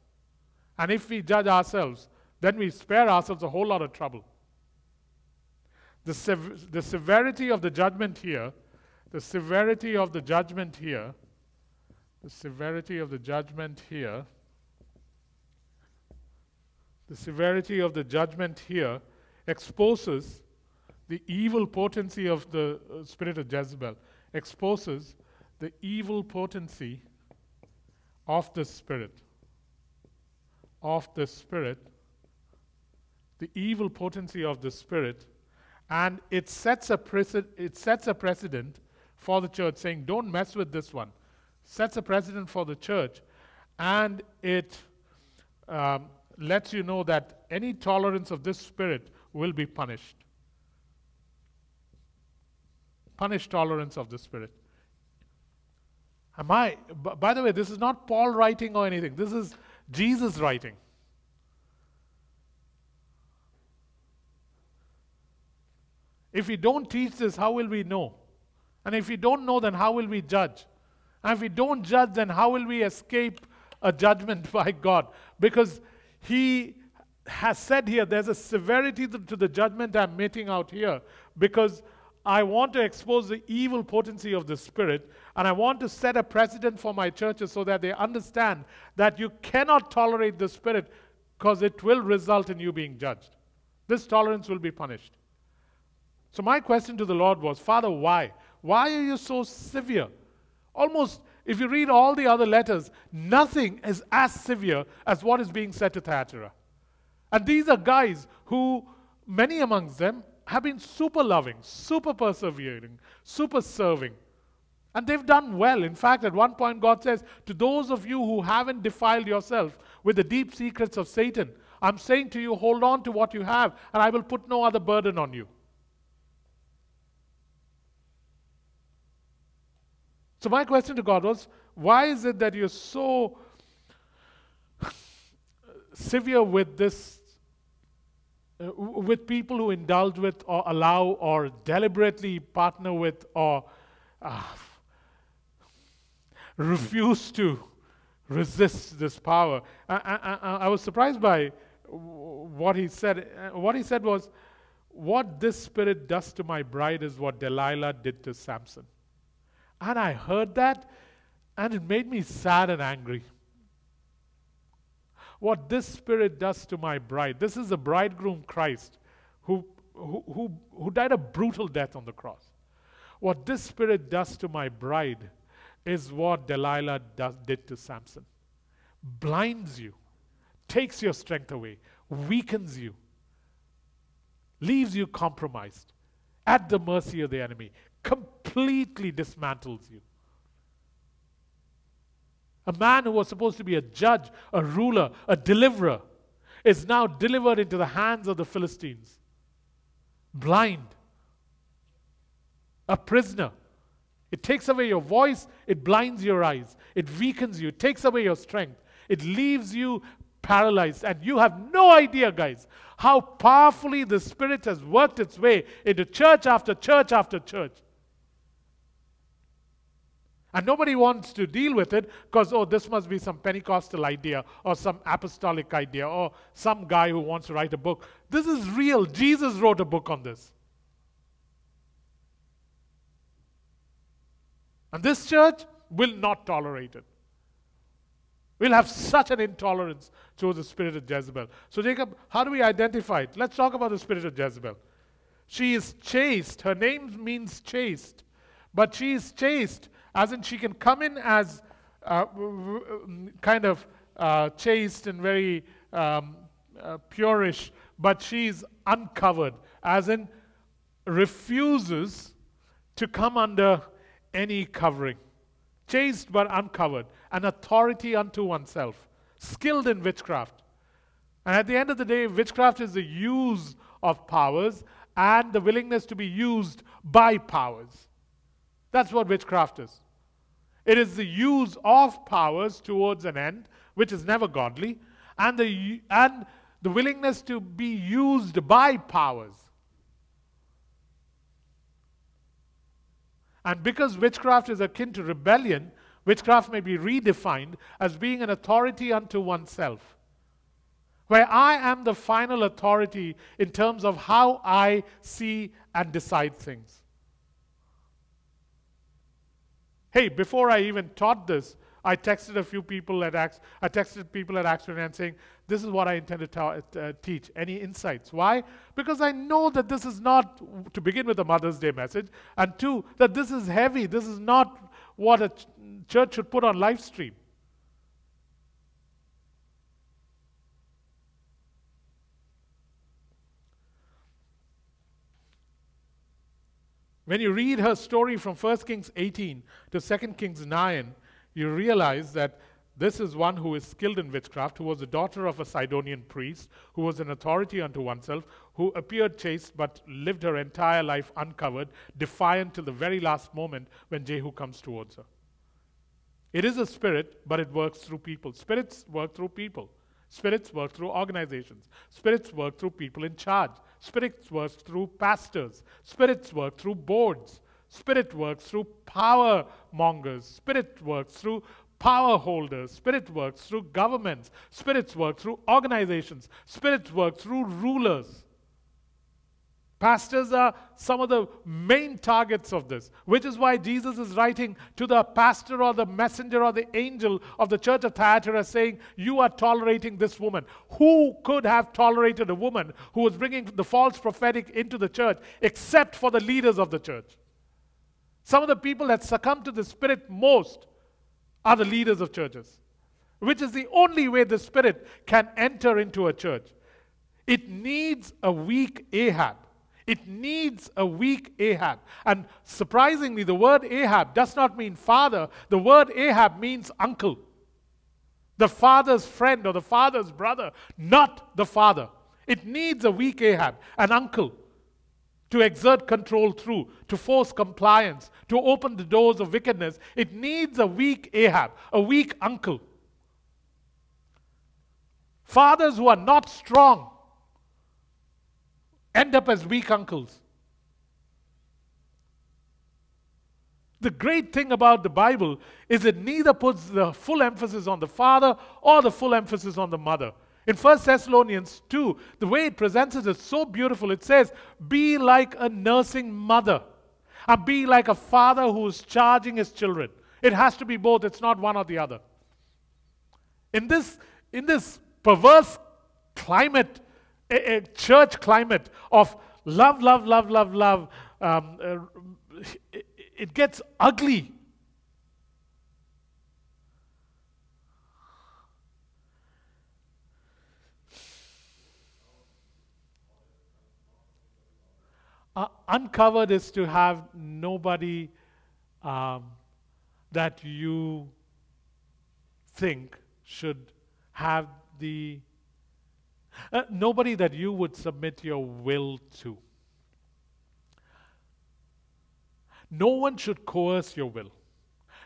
And if we judge ourselves, then we spare ourselves a whole lot of trouble. The, sev- the severity of the judgment here, the severity of the judgment here, the severity of the judgment here the severity of the judgment here exposes the evil potency of the uh, spirit of Jezebel, exposes the evil potency of the spirit. Of the spirit, the evil potency of the spirit, and it sets a, prece- it sets a precedent for the church, saying, Don't mess with this one. Sets a precedent for the church, and it um, lets you know that any tolerance of this spirit will be punished. Punish tolerance of the spirit. Am I, b- by the way, this is not Paul writing or anything, this is Jesus writing. If we don't teach this, how will we know? And if we don't know, then how will we judge? And if we don't judge, then how will we escape a judgment by God? Because he has said here there's a severity to the judgment I'm meting out here because I want to expose the evil potency of the Spirit and I want to set a precedent for my churches so that they understand that you cannot tolerate the Spirit because it will result in you being judged. This tolerance will be punished. So, my question to the Lord was Father, why? Why are you so severe? Almost if you read all the other letters, nothing is as severe as what is being said to Thyatira. And these are guys who, many amongst them, have been super loving, super persevering, super serving. And they've done well. In fact, at one point, God says, To those of you who haven't defiled yourself with the deep secrets of Satan, I'm saying to you, hold on to what you have, and I will put no other burden on you. So, my question to God was why is it that you're so severe with this, uh, with people who indulge with or allow or deliberately partner with or uh, refuse to resist this power? I, I, I was surprised by what he said. Uh, what he said was, What this spirit does to my bride is what Delilah did to Samson. And I heard that, and it made me sad and angry. What this Spirit does to my bride, this is the bridegroom Christ who, who, who, who died a brutal death on the cross. What this Spirit does to my bride is what Delilah does, did to Samson blinds you, takes your strength away, weakens you, leaves you compromised, at the mercy of the enemy, completely dismantles you. A man who was supposed to be a judge, a ruler, a deliverer, is now delivered into the hands of the Philistines. Blind, a prisoner. It takes away your voice, it blinds your eyes, it weakens you, it takes away your strength, it leaves you paralyzed. And you have no idea, guys, how powerfully the Spirit has worked its way into church after church after church. And nobody wants to deal with it because, oh, this must be some Pentecostal idea or some apostolic idea or some guy who wants to write a book. This is real. Jesus wrote a book on this. And this church will not tolerate it. We'll have such an intolerance towards the spirit of Jezebel. So, Jacob, how do we identify it? Let's talk about the spirit of Jezebel. She is chaste. Her name means chaste. But she is chaste, as in she can come in as uh, kind of uh, chaste and very um, uh, purish, but she's uncovered, as in refuses to come under any covering. Chaste but uncovered, an authority unto oneself, skilled in witchcraft. And at the end of the day, witchcraft is the use of powers and the willingness to be used by powers. That's what witchcraft is. It is the use of powers towards an end, which is never godly, and the, and the willingness to be used by powers. And because witchcraft is akin to rebellion, witchcraft may be redefined as being an authority unto oneself, where I am the final authority in terms of how I see and decide things. Hey, before I even taught this, I texted a few people at Acts, I texted people at Acts and saying, this is what I intend to ta- uh, teach. Any insights? Why? Because I know that this is not, to begin with, a Mother's Day message, and two, that this is heavy. This is not what a ch- church should put on live stream. When you read her story from 1 Kings 18 to 2 Kings 9, you realize that this is one who is skilled in witchcraft, who was the daughter of a Sidonian priest, who was an authority unto oneself, who appeared chaste but lived her entire life uncovered, defiant till the very last moment when Jehu comes towards her. It is a spirit, but it works through people. Spirits work through people. Spirits work through organizations. Spirits work through people in charge. Spirits work through pastors. Spirits work through boards. Spirit works through power mongers. Spirit works through power holders. Spirit works through governments. Spirits work through organizations. Spirits work through rulers. Pastors are some of the main targets of this, which is why Jesus is writing to the pastor or the messenger or the angel of the church of Thyatira saying, You are tolerating this woman. Who could have tolerated a woman who was bringing the false prophetic into the church except for the leaders of the church? Some of the people that succumb to the Spirit most are the leaders of churches, which is the only way the Spirit can enter into a church. It needs a weak Ahab. It needs a weak Ahab. And surprisingly, the word Ahab does not mean father, the word Ahab means uncle. The father's friend or the father's brother, not the father. It needs a weak Ahab, an uncle to exert control through, to force compliance, to open the doors of wickedness. It needs a weak Ahab, a weak uncle. Fathers who are not strong end up as weak uncles. The great thing about the Bible is it neither puts the full emphasis on the father or the full emphasis on the mother. In 1 Thessalonians 2, the way it presents it is so beautiful. It says, Be like a nursing mother, and be like a father who is charging his children. It has to be both, it's not one or the other. In this, in this perverse climate, a, a church climate of love, love, love, love, love, um, uh, it, it gets ugly Uh, uncovered is to have nobody um, that you think should have the. Uh, nobody that you would submit your will to. No one should coerce your will.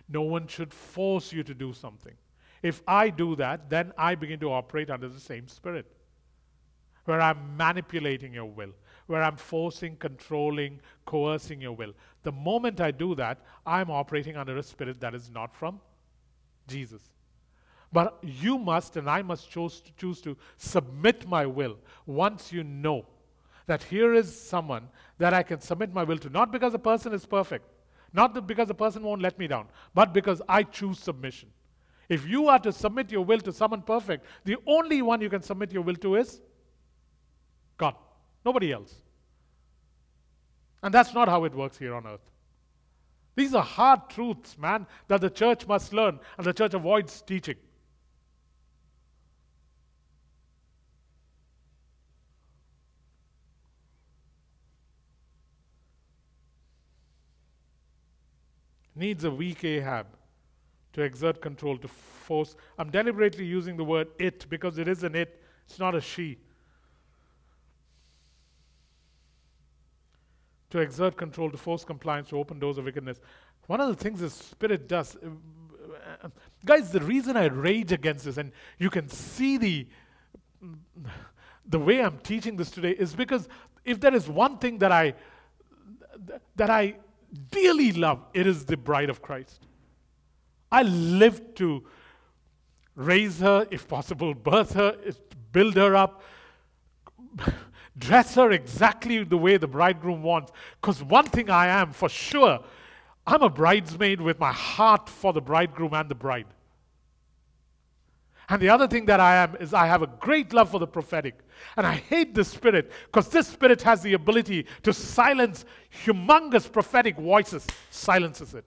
No one should force you to do something. If I do that, then I begin to operate under the same spirit, where I'm manipulating your will where I'm forcing, controlling, coercing your will. The moment I do that, I'm operating under a spirit that is not from Jesus. But you must, and I must choose to, choose to submit my will once you know that here is someone that I can submit my will to, not because the person is perfect, not because the person won't let me down, but because I choose submission. If you are to submit your will to someone perfect, the only one you can submit your will to is God. Nobody else. And that's not how it works here on earth. These are hard truths, man, that the church must learn and the church avoids teaching. Needs a weak Ahab to exert control, to force. I'm deliberately using the word it because it is an it, it's not a she. To exert control, to force compliance, to open doors of wickedness. One of the things the Spirit does, uh, guys, the reason I rage against this, and you can see the the way I'm teaching this today, is because if there is one thing that I that I dearly love, it is the bride of Christ. I live to raise her, if possible, birth her, build her up, dress her exactly the way the bridegroom wants. Because one thing I am for sure, I'm a bridesmaid with my heart for the bridegroom and the bride. And the other thing that I am is I have a great love for the prophetic. And I hate this spirit because this spirit has the ability to silence humongous prophetic voices, silences it.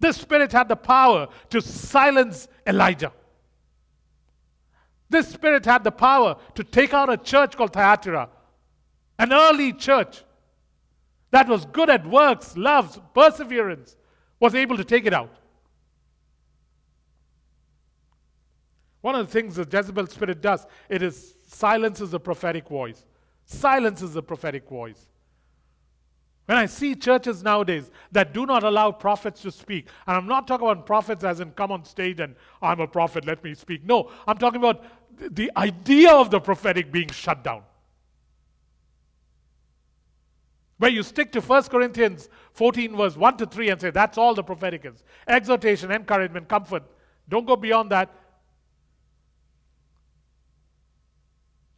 This spirit had the power to silence Elijah. This spirit had the power to take out a church called Thyatira, an early church that was good at works, loves, perseverance, was able to take it out. One of the things the Jezebel spirit does, it is silences the prophetic voice. Silences the prophetic voice. When I see churches nowadays that do not allow prophets to speak, and I'm not talking about prophets as in come on stage and I'm a prophet, let me speak. No, I'm talking about the idea of the prophetic being shut down. Where you stick to 1 Corinthians 14, verse 1 to 3, and say that's all the prophetic is exhortation, encouragement, comfort. Don't go beyond that.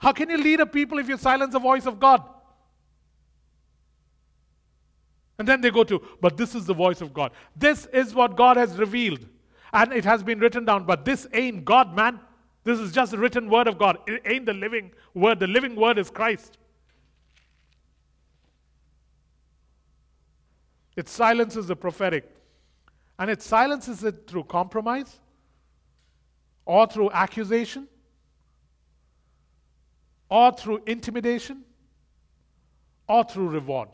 How can you lead a people if you silence the voice of God? And then they go to, but this is the voice of God. This is what God has revealed. And it has been written down. But this ain't God, man. This is just the written word of God. It ain't the living word. The living word is Christ. It silences the prophetic. And it silences it through compromise or through accusation or through intimidation or through reward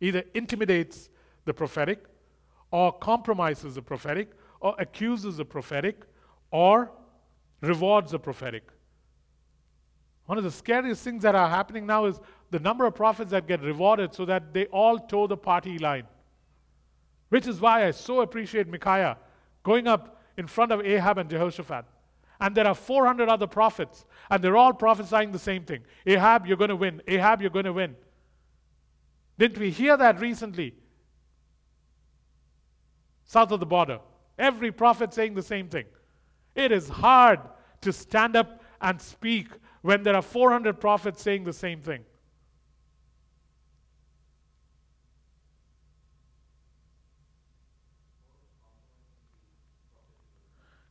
either intimidates the prophetic or compromises the prophetic or accuses the prophetic or rewards the prophetic. One of the scariest things that are happening now is the number of prophets that get rewarded so that they all toe the party line. Which is why I so appreciate Micaiah going up in front of Ahab and Jehoshaphat. And there are 400 other prophets, and they're all prophesying the same thing Ahab, you're going to win. Ahab, you're going to win. Didn't we hear that recently? South of the border. Every prophet saying the same thing. It is hard to stand up and speak when there are 400 prophets saying the same thing.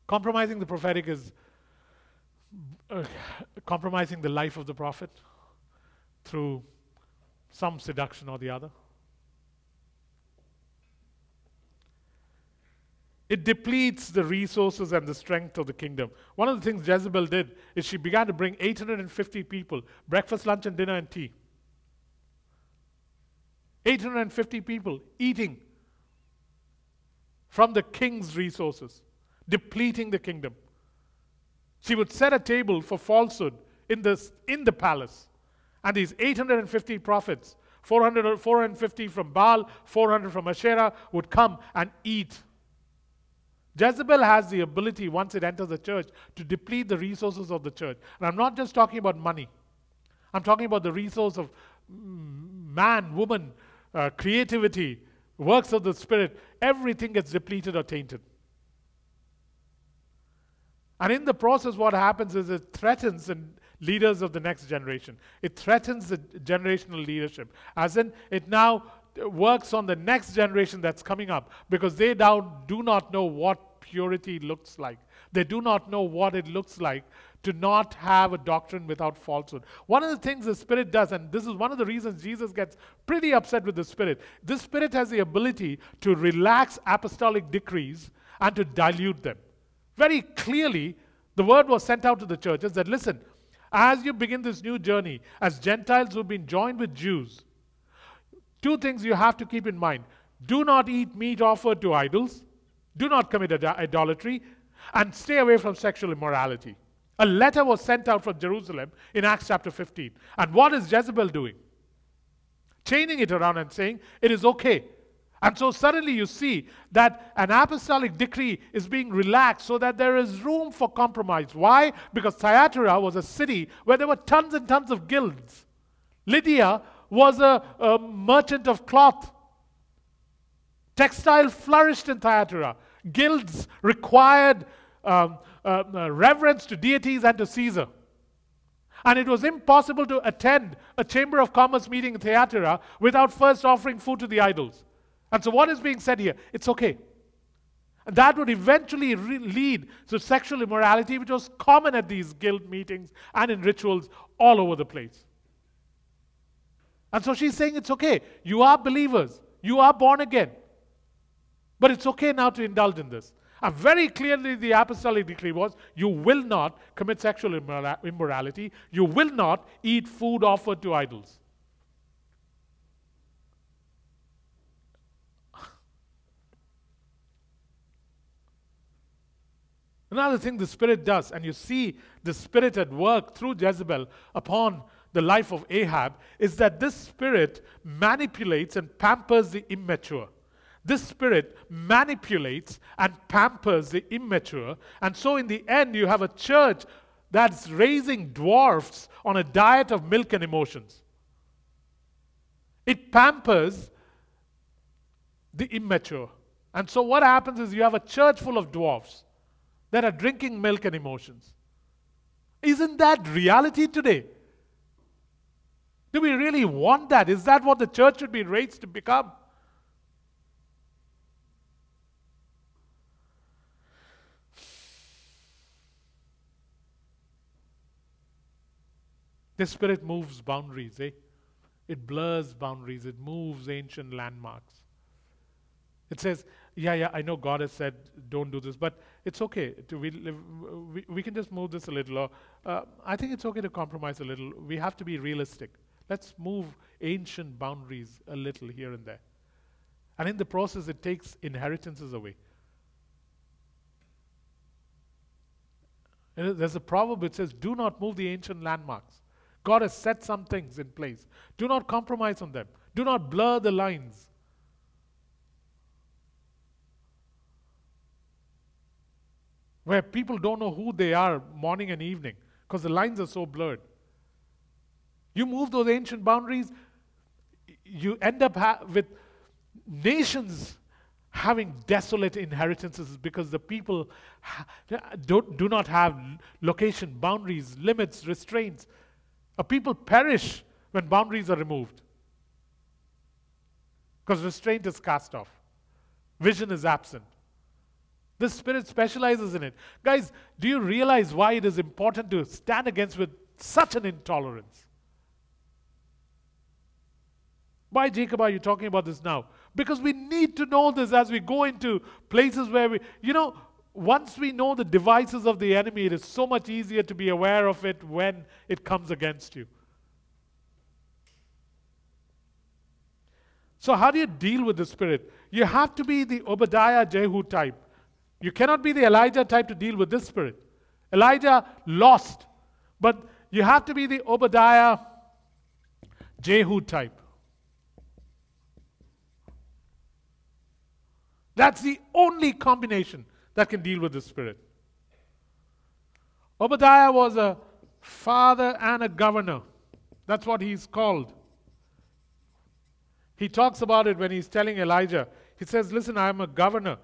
Compromising the prophetic is uh, compromising the life of the prophet through some seduction or the other. It depletes the resources and the strength of the kingdom. One of the things Jezebel did is she began to bring 850 people breakfast, lunch, and dinner and tea. 850 people eating from the king's resources, depleting the kingdom. She would set a table for falsehood in the, in the palace. And these 850 prophets, 400, 450 from Baal, 400 from Asherah, would come and eat. Jezebel has the ability, once it enters the church, to deplete the resources of the church. And I'm not just talking about money, I'm talking about the resource of man, woman, uh, creativity, works of the Spirit. Everything gets depleted or tainted. And in the process, what happens is it threatens the leaders of the next generation. It threatens the generational leadership, as in, it now works on the next generation that's coming up because they now do not know what purity looks like. They do not know what it looks like to not have a doctrine without falsehood. One of the things the Spirit does, and this is one of the reasons Jesus gets pretty upset with the Spirit, this Spirit has the ability to relax apostolic decrees and to dilute them. Very clearly, the word was sent out to the churches that listen, as you begin this new journey, as Gentiles who've been joined with Jews, two things you have to keep in mind. Do not eat meat offered to idols, do not commit idolatry, and stay away from sexual immorality. A letter was sent out from Jerusalem in Acts chapter 15. And what is Jezebel doing? Chaining it around and saying, it is okay. And so suddenly you see that an apostolic decree is being relaxed so that there is room for compromise. Why? Because Thyatira was a city where there were tons and tons of guilds. Lydia was a, a merchant of cloth. Textile flourished in Thyatira. Guilds required um, uh, uh, reverence to deities and to Caesar. And it was impossible to attend a Chamber of Commerce meeting in Thyatira without first offering food to the idols. And so, what is being said here? It's okay. And that would eventually re- lead to sexual immorality, which was common at these guild meetings and in rituals all over the place. And so she's saying it's okay. You are believers, you are born again. But it's okay now to indulge in this. And very clearly, the apostolic decree was you will not commit sexual immorality, you will not eat food offered to idols. Another thing the Spirit does, and you see the Spirit at work through Jezebel upon the life of Ahab, is that this Spirit manipulates and pampers the immature. This spirit manipulates and pampers the immature. And so, in the end, you have a church that's raising dwarfs on a diet of milk and emotions. It pampers the immature. And so, what happens is you have a church full of dwarfs that are drinking milk and emotions. Isn't that reality today? Do we really want that? Is that what the church should be raised to become? The Spirit moves boundaries, eh? It blurs boundaries, it moves ancient landmarks. It says, yeah, yeah, I know God has said don't do this, but it's okay. To, we, we, we can just move this a little. Or, uh, I think it's okay to compromise a little. We have to be realistic. Let's move ancient boundaries a little here and there. And in the process, it takes inheritances away. There's a proverb that says, Do not move the ancient landmarks. God has set some things in place. Do not compromise on them, do not blur the lines. Where people don't know who they are morning and evening because the lines are so blurred. You move those ancient boundaries, you end up ha- with nations having desolate inheritances because the people ha- don't, do not have location, boundaries, limits, restraints. A people perish when boundaries are removed because restraint is cast off, vision is absent. The Spirit specializes in it. Guys, do you realize why it is important to stand against with such an intolerance? Why, Jacob, are you talking about this now? Because we need to know this as we go into places where we, you know, once we know the devices of the enemy, it is so much easier to be aware of it when it comes against you. So, how do you deal with the Spirit? You have to be the Obadiah Jehu type. You cannot be the Elijah type to deal with this Spirit. Elijah lost, but you have to be the Obadiah Jehu type. That's the only combination that can deal with the Spirit. Obadiah was a father and a governor. That's what he's called. He talks about it when he's telling Elijah. He says, Listen, I'm a governor.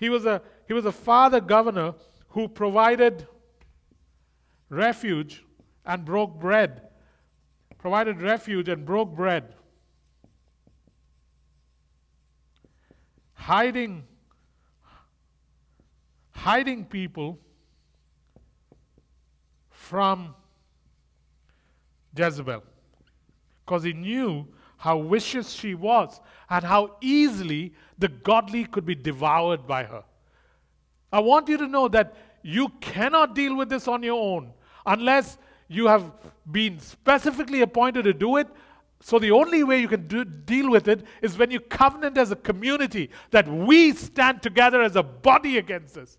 He was a, he was a father governor who provided refuge and broke bread. Provided refuge and broke bread. Hiding hiding people from Jezebel because he knew how vicious she was and how easily the godly could be devoured by her. I want you to know that you cannot deal with this on your own unless you have been specifically appointed to do it. So, the only way you can do, deal with it is when you covenant as a community that we stand together as a body against this.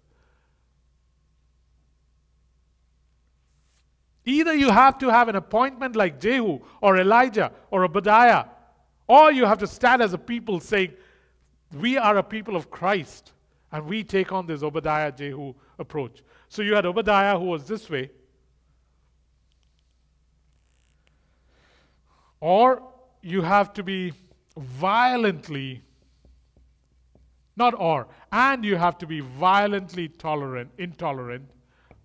Either you have to have an appointment like Jehu or Elijah or Obadiah, or you have to stand as a people saying, We are a people of Christ, and we take on this Obadiah Jehu approach. So you had Obadiah who was this way, or you have to be violently, not or, and you have to be violently tolerant, intolerant,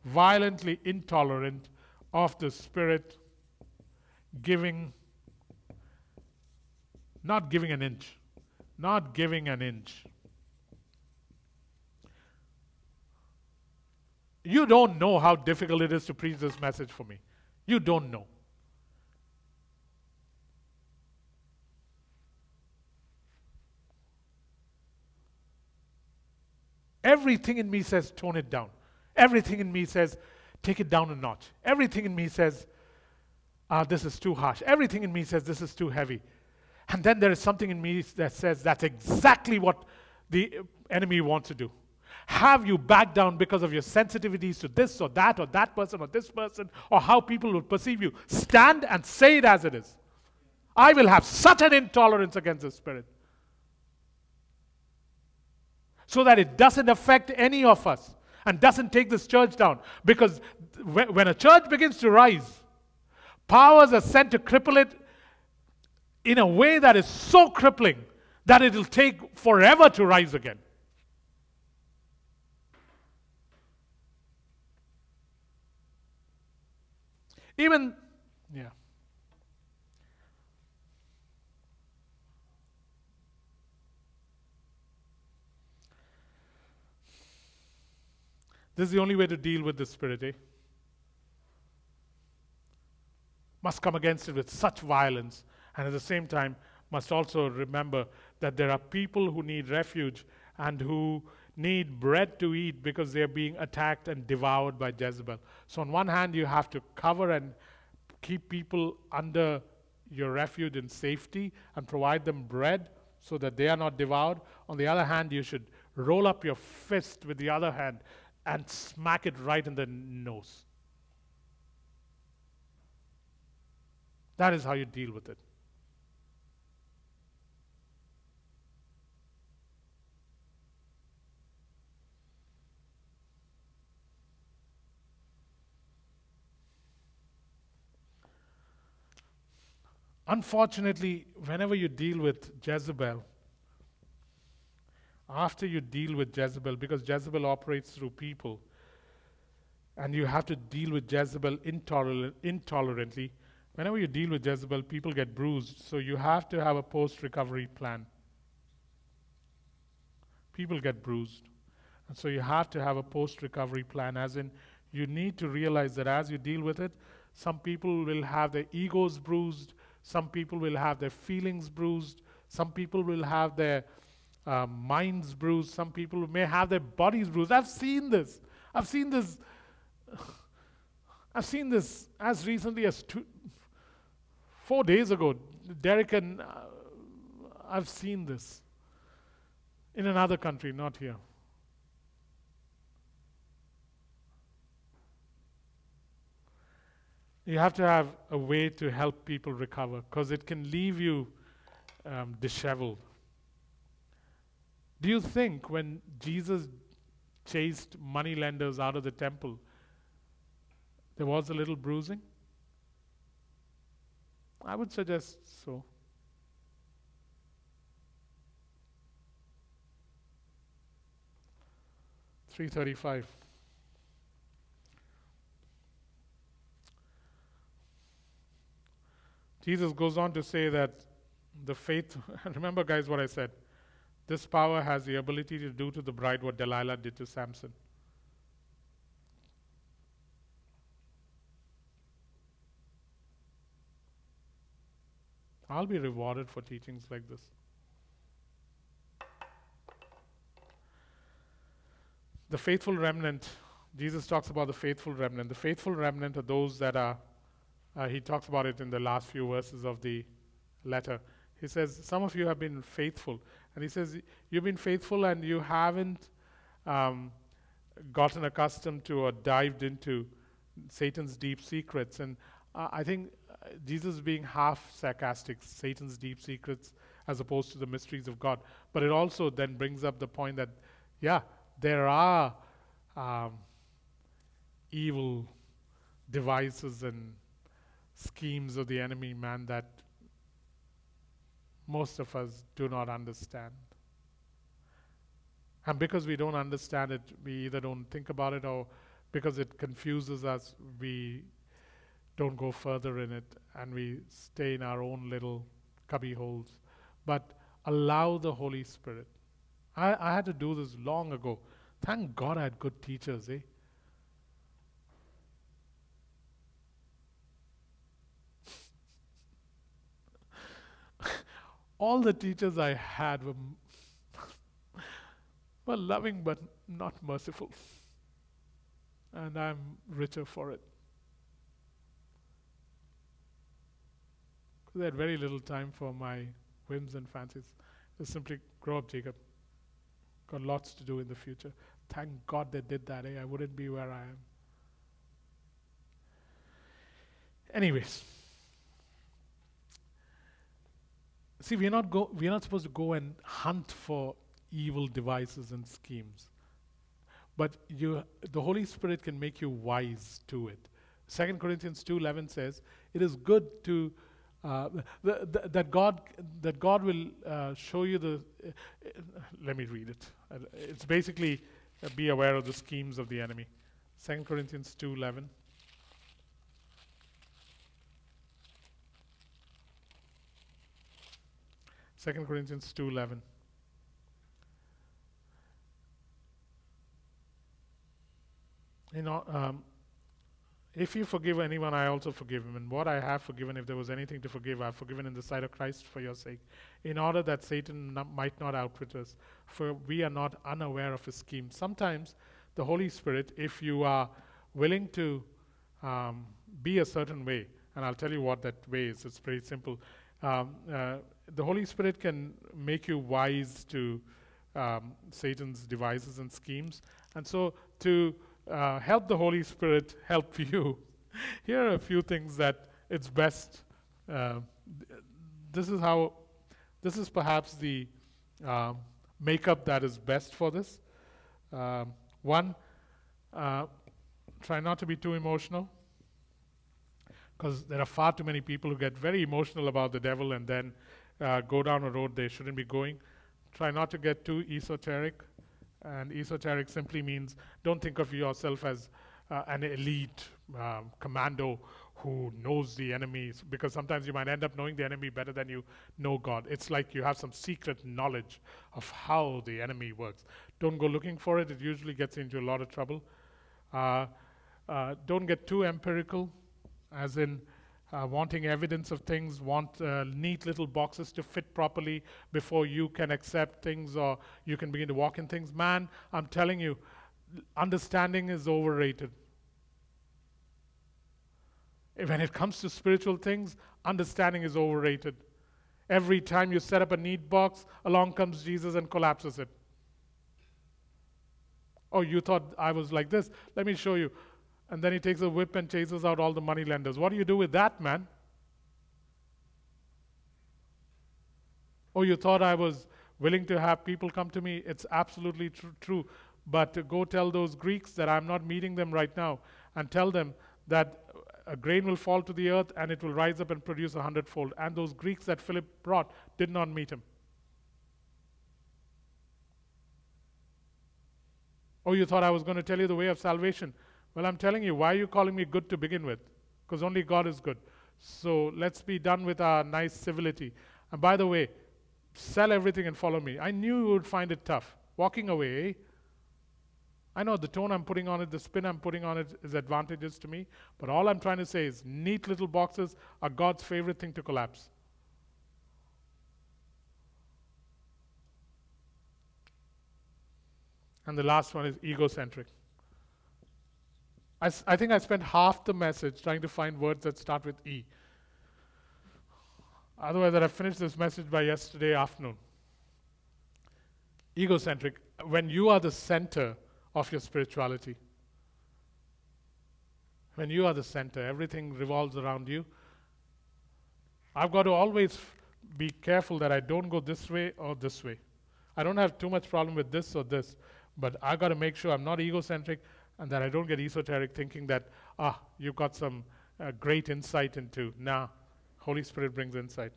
violently intolerant of the Spirit giving, not giving an inch, not giving an inch. You don't know how difficult it is to preach this message for me. You don't know. Everything in me says, tone it down. Everything in me says, take it down a notch. Everything in me says, ah, this is too harsh. Everything in me says, this is too heavy. And then there is something in me that says, that's exactly what the enemy wants to do. Have you back down because of your sensitivities to this or that or that person or this person or how people will perceive you? Stand and say it as it is. I will have such an intolerance against the Spirit so that it doesn't affect any of us and doesn't take this church down. Because when a church begins to rise, powers are sent to cripple it in a way that is so crippling that it'll take forever to rise again. Even, yeah. This is the only way to deal with the spirit, eh? Must come against it with such violence, and at the same time, must also remember that there are people who need refuge and who need bread to eat because they're being attacked and devoured by Jezebel. So, on one hand, you have to cover and keep people under your refuge in safety and provide them bread so that they are not devoured. On the other hand, you should roll up your fist with the other hand and smack it right in the nose. That is how you deal with it. Unfortunately, whenever you deal with Jezebel, after you deal with Jezebel, because Jezebel operates through people, and you have to deal with Jezebel intoler- intolerantly, whenever you deal with Jezebel, people get bruised. So you have to have a post recovery plan. People get bruised. And so you have to have a post recovery plan, as in, you need to realize that as you deal with it, some people will have their egos bruised, some people will have their feelings bruised, some people will have their uh, minds bruised. Some people may have their bodies bruised. I've seen this. I've seen this. I've seen this as recently as two, four days ago. Derek and uh, I've seen this in another country, not here. You have to have a way to help people recover because it can leave you um, disheveled. Do you think when Jesus chased money lenders out of the temple, there was a little bruising? I would suggest so. Three thirty-five. Jesus goes on to say that the faith, remember, guys, what I said. This power has the ability to do to the bride what Delilah did to Samson. I'll be rewarded for teachings like this. The faithful remnant, Jesus talks about the faithful remnant. The faithful remnant are those that are uh, he talks about it in the last few verses of the letter. He says, Some of you have been faithful. And he says, You've been faithful and you haven't um, gotten accustomed to or dived into Satan's deep secrets. And uh, I think uh, Jesus being half sarcastic, Satan's deep secrets as opposed to the mysteries of God. But it also then brings up the point that, yeah, there are um, evil devices and schemes of the enemy, man, that most of us do not understand. And because we don't understand it, we either don't think about it or because it confuses us, we don't go further in it and we stay in our own little cubby holes. But allow the Holy Spirit. I, I had to do this long ago. Thank God I had good teachers, eh? All the teachers I had were, were loving but not merciful. And I'm richer for it. Because I had very little time for my whims and fancies. Just simply grow up, Jacob. Got lots to do in the future. Thank God they did that. Eh? I wouldn't be where I am. Anyways, see, we're not go. We're not supposed to go and hunt for evil devices and schemes, but you, the Holy Spirit can make you wise to it. Second Corinthians two eleven says, "It is good to." Uh, the, the, that God that God will uh, show you the. Uh, let me read it. Uh, it's basically uh, be aware of the schemes of the enemy. Second Corinthians two eleven. Second Corinthians two eleven. You know, um, if you forgive anyone, I also forgive him. And what I have forgiven, if there was anything to forgive, I have forgiven in the sight of Christ for your sake, in order that Satan might not outwit us, for we are not unaware of his scheme. Sometimes the Holy Spirit, if you are willing to um, be a certain way, and I'll tell you what that way is, it's pretty simple. Um, uh, the Holy Spirit can make you wise to um, Satan's devices and schemes. And so, to uh, help the Holy Spirit help you, here are a few things that it's best. Uh, this is how, this is perhaps the uh, makeup that is best for this. Um, one, uh, try not to be too emotional, because there are far too many people who get very emotional about the devil and then uh, go down a road they shouldn't be going. Try not to get too esoteric. And esoteric simply means don't think of yourself as uh, an elite um, commando who knows the enemy, because sometimes you might end up knowing the enemy better than you know God. It's like you have some secret knowledge of how the enemy works. Don't go looking for it, it usually gets into a lot of trouble. Uh, uh, don't get too empirical, as in, uh, wanting evidence of things, want uh, neat little boxes to fit properly before you can accept things or you can begin to walk in things. Man, I'm telling you, understanding is overrated. When it comes to spiritual things, understanding is overrated. Every time you set up a neat box, along comes Jesus and collapses it. Oh, you thought I was like this? Let me show you and then he takes a whip and chases out all the money lenders. What do you do with that, man? Oh, you thought I was willing to have people come to me? It's absolutely tr- true. But go tell those Greeks that I'm not meeting them right now and tell them that a grain will fall to the earth and it will rise up and produce a hundredfold. And those Greeks that Philip brought did not meet him. Oh, you thought I was going to tell you the way of salvation. Well, I'm telling you, why are you calling me good to begin with? Because only God is good. So let's be done with our nice civility. And by the way, sell everything and follow me. I knew you would find it tough. Walking away, I know the tone I'm putting on it, the spin I'm putting on it is advantageous to me, but all I'm trying to say is neat little boxes are God's favorite thing to collapse. And the last one is egocentric. I, think I spent half the message trying to find words that start with E. Otherwise, I'd have finished this message by yesterday afternoon. Egocentric, when you are the center of your spirituality, when you are the center, everything revolves around you. I've got to always be careful that I don't go this way or this way. I don't have too much problem with this or this, but I've got to make sure I'm not egocentric and that I don't get esoteric thinking that, ah, you've got some uh, great insight into. Nah, Holy Spirit brings insight.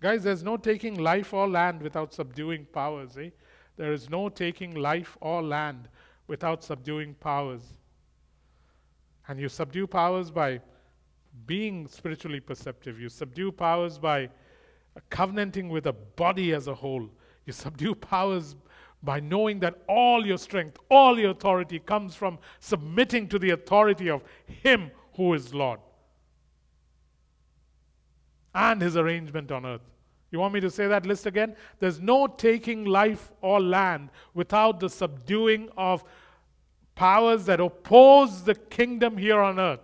Guys, there's no taking life or land without subduing powers, eh? There is no taking life or land without subduing powers. And you subdue powers by being spiritually perceptive. You subdue powers by covenanting with a body as a whole. You subdue powers by knowing that all your strength, all your authority comes from submitting to the authority of Him who is Lord and His arrangement on earth. You want me to say that list again? There's no taking life or land without the subduing of powers that oppose the kingdom here on earth.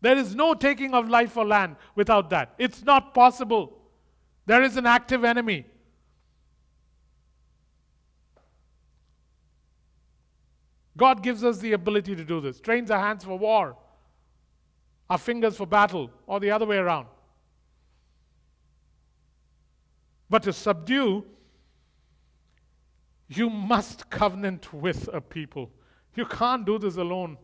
There is no taking of life or land without that. It's not possible. There is an active enemy. God gives us the ability to do this, trains our hands for war, our fingers for battle, or the other way around. But to subdue, you must covenant with a people. You can't do this alone.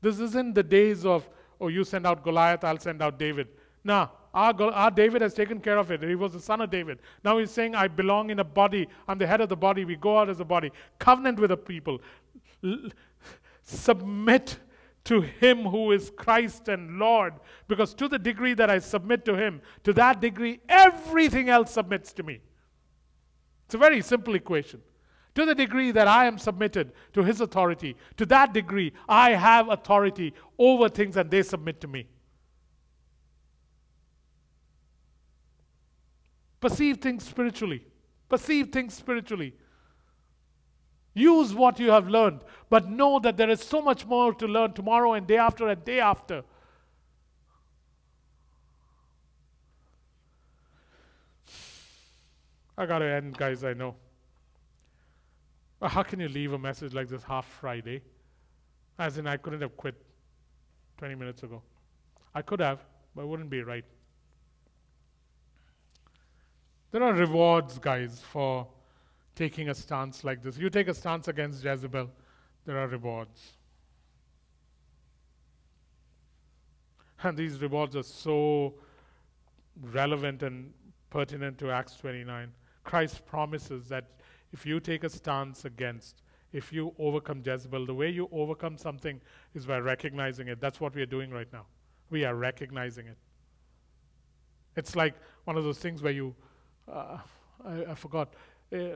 This isn't the days of, oh, you send out Goliath, I'll send out David. Nah, our, our David has taken care of it. He was the son of David. Now he's saying, I belong in a body. I'm the head of the body. We go out as a body. Covenant with a people. Submit to him who is Christ and Lord. Because to the degree that I submit to him, to that degree, everything else submits to me. It's a very simple equation. To the degree that I am submitted to his authority, to that degree, I have authority over things and they submit to me. Perceive things spiritually. Perceive things spiritually. Use what you have learned, but know that there is so much more to learn tomorrow and day after and day after. I gotta end, guys, I know. But how can you leave a message like this half Friday? As in, I couldn't have quit 20 minutes ago. I could have, but it wouldn't be right. There are rewards, guys, for taking a stance like this. You take a stance against Jezebel, there are rewards. And these rewards are so relevant and pertinent to Acts 29. Christ promises that if you take a stance against, if you overcome Jezebel, the way you overcome something is by recognizing it. That's what we are doing right now. We are recognizing it. It's like one of those things where you, uh, I, I forgot, Eh,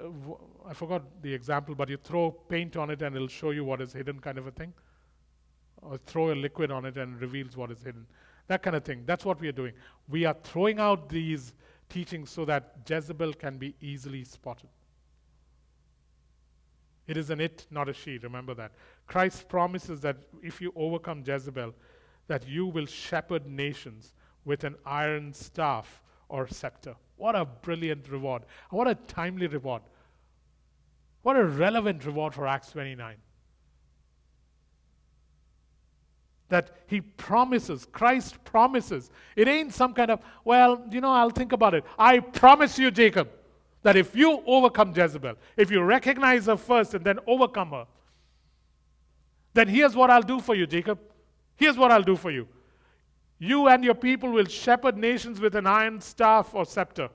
I forgot the example, but you throw paint on it and it'll show you what is hidden, kind of a thing. Or throw a liquid on it and reveals what is hidden. That kind of thing. That's what we are doing. We are throwing out these teachings so that Jezebel can be easily spotted. It is an it, not a she. Remember that. Christ promises that if you overcome Jezebel, that you will shepherd nations with an iron staff or scepter. What a brilliant reward. What a timely reward. What a relevant reward for Acts 29. That he promises, Christ promises. It ain't some kind of, well, you know, I'll think about it. I promise you, Jacob, that if you overcome Jezebel, if you recognize her first and then overcome her, then here's what I'll do for you, Jacob. Here's what I'll do for you. You and your people will shepherd nations with an iron staff or scepter.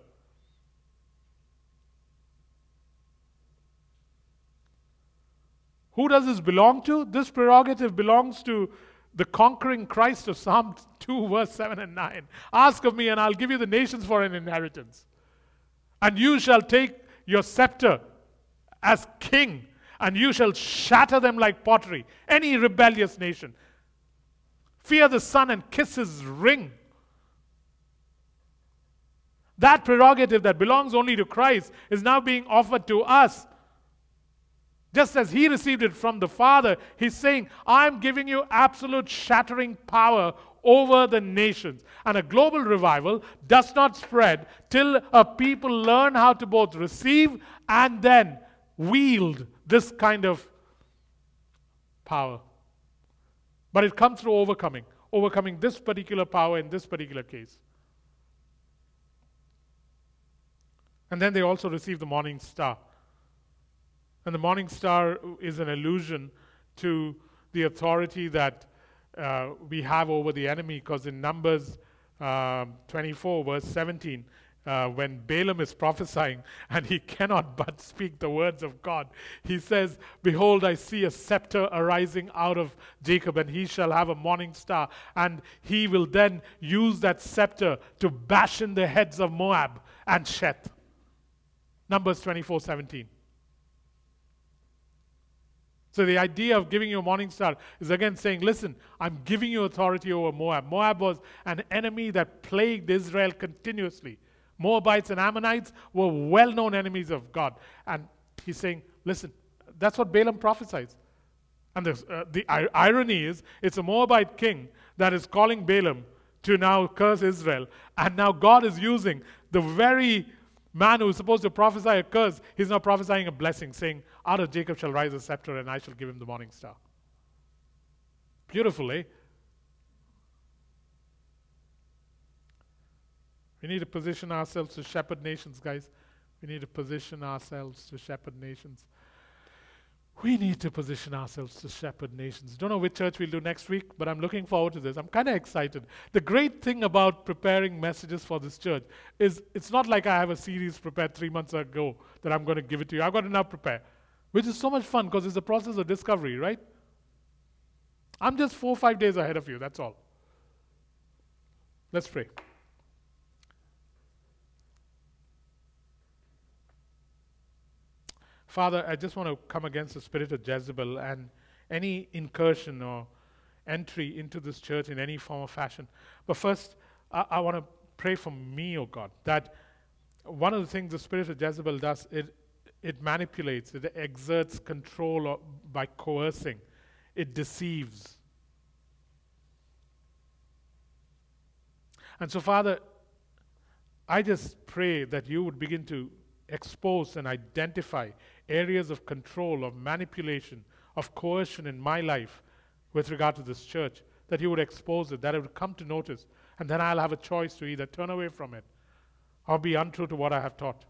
Who does this belong to? This prerogative belongs to the conquering Christ of Psalm 2, verse 7 and 9. Ask of me, and I'll give you the nations for an inheritance. And you shall take your scepter as king, and you shall shatter them like pottery, any rebellious nation. Fear the Son and kiss his ring. That prerogative that belongs only to Christ is now being offered to us. Just as he received it from the Father, he's saying, I'm giving you absolute shattering power over the nations. And a global revival does not spread till a people learn how to both receive and then wield this kind of power. But it comes through overcoming, overcoming this particular power in this particular case. And then they also receive the morning star. And the morning star is an allusion to the authority that uh, we have over the enemy, because in Numbers uh, 24, verse 17, uh, when Balaam is prophesying and he cannot but speak the words of God, he says, Behold, I see a scepter arising out of Jacob, and he shall have a morning star, and he will then use that scepter to bash in the heads of Moab and Sheth. Numbers 24 17. So the idea of giving you a morning star is again saying, listen, I'm giving you authority over Moab. Moab was an enemy that plagued Israel continuously. Moabites and Ammonites were well known enemies of God. And he's saying, listen, that's what Balaam prophesies. And the, uh, the irony is, it's a Moabite king that is calling Balaam to now curse Israel. And now God is using the very man who is supposed to prophesy a curse, he's now prophesying a blessing, saying, Out of Jacob shall rise a scepter, and I shall give him the morning star. Beautiful, eh? We need to position ourselves to shepherd nations, guys. We need to position ourselves to shepherd nations. We need to position ourselves to shepherd nations. Don't know which church we'll do next week, but I'm looking forward to this. I'm kind of excited. The great thing about preparing messages for this church is it's not like I have a series prepared three months ago that I'm going to give it to you. I've got to now prepare, which is so much fun because it's a process of discovery, right? I'm just four or five days ahead of you, that's all. Let's pray. Father, I just want to come against the spirit of Jezebel and any incursion or entry into this church in any form or fashion. But first, I, I want to pray for me, oh God, that one of the things the spirit of Jezebel does, it, it manipulates, it exerts control by coercing, it deceives. And so, Father, I just pray that you would begin to expose and identify areas of control, of manipulation, of coercion in my life with regard to this church, that you would expose it, that it would come to notice, and then I'll have a choice to either turn away from it or be untrue to what I have taught.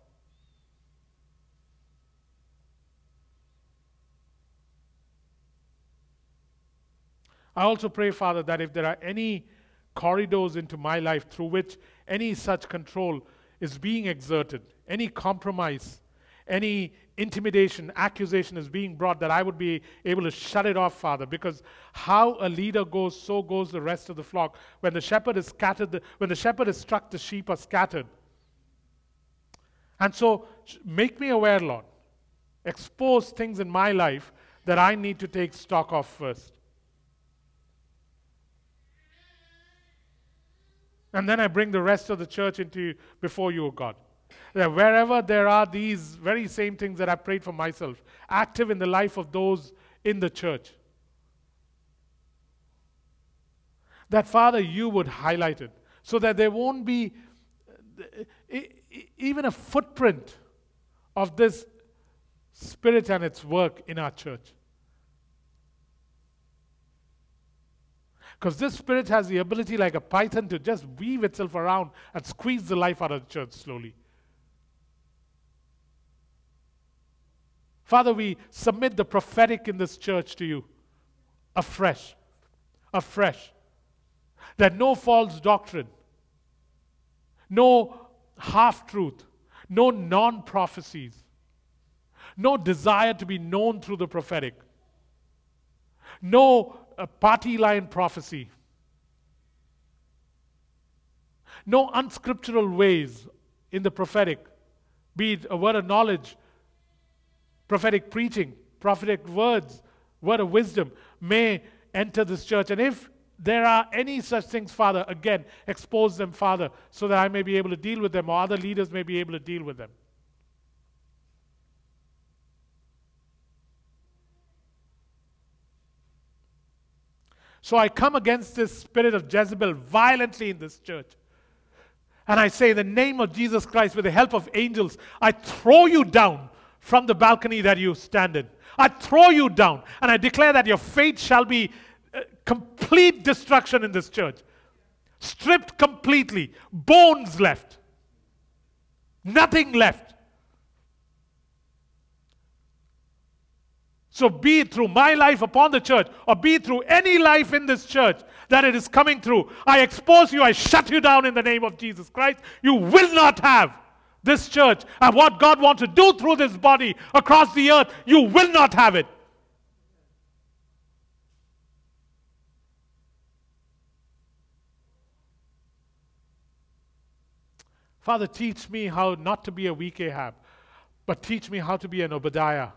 I also pray, Father, that if there are any corridors into my life through which any such control is being exerted, any compromise, any intimidation, accusation is being brought, that I would be able to shut it off, Father, because how a leader goes, so goes the rest of the flock. When the shepherd is scattered, the, when the shepherd is struck, the sheep are scattered. And so, make me aware, Lord. Expose things in my life that I need to take stock of first. And then I bring the rest of the church into before you, O God wherever there are these very same things that I prayed for myself, active in the life of those in the church, that Father, you would highlight it so that there won't be uh, even a footprint of this spirit and its work in our church. Because this spirit has the ability, like a python, to just weave itself around and squeeze the life out of the church slowly. Father, we submit the prophetic in this church to you afresh, afresh. That no false doctrine, no half truth, no non prophecies, no desire to be known through the prophetic, no uh, party line prophecy, no unscriptural ways in the prophetic, be it a word of knowledge prophetic preaching, prophetic words, word of wisdom may enter this church. And if there are any such things, Father, again, expose them, Father, so that I may be able to deal with them or other leaders may be able to deal with them. So I come against this spirit of Jezebel violently in this church. And I say, in the name of Jesus Christ, with the help of angels, I throw you down from the balcony that you stand in. I throw you down, and I declare that your fate shall be uh, complete destruction in this church. Stripped completely, bones left, nothing left. So, be it through my life upon the church, or be it through any life in this church that it is coming through, I expose you, I shut you down in the name of Jesus Christ. You will not have this church and what God wants to do through this body across the earth. You will not have it. Father, teach me how not to be a weak Ahab, but teach me how to be an Obadiah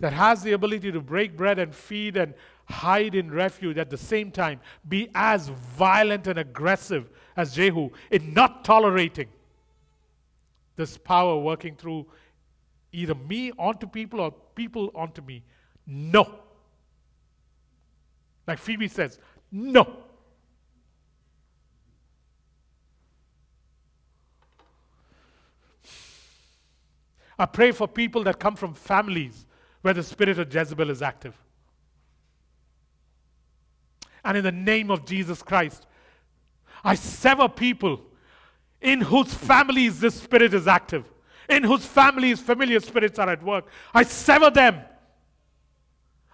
that has the ability to break bread and feed and hide in refuge at the same time, be as violent and aggressive as Jehu in not tolerating this power working through either me onto people or people onto me. No. Like Phoebe says, no. I pray for people that come from families where the spirit of Jezebel is active. And in the name of Jesus Christ, I sever people in whose families this spirit is active, in whose families familiar spirits are at work. I sever them.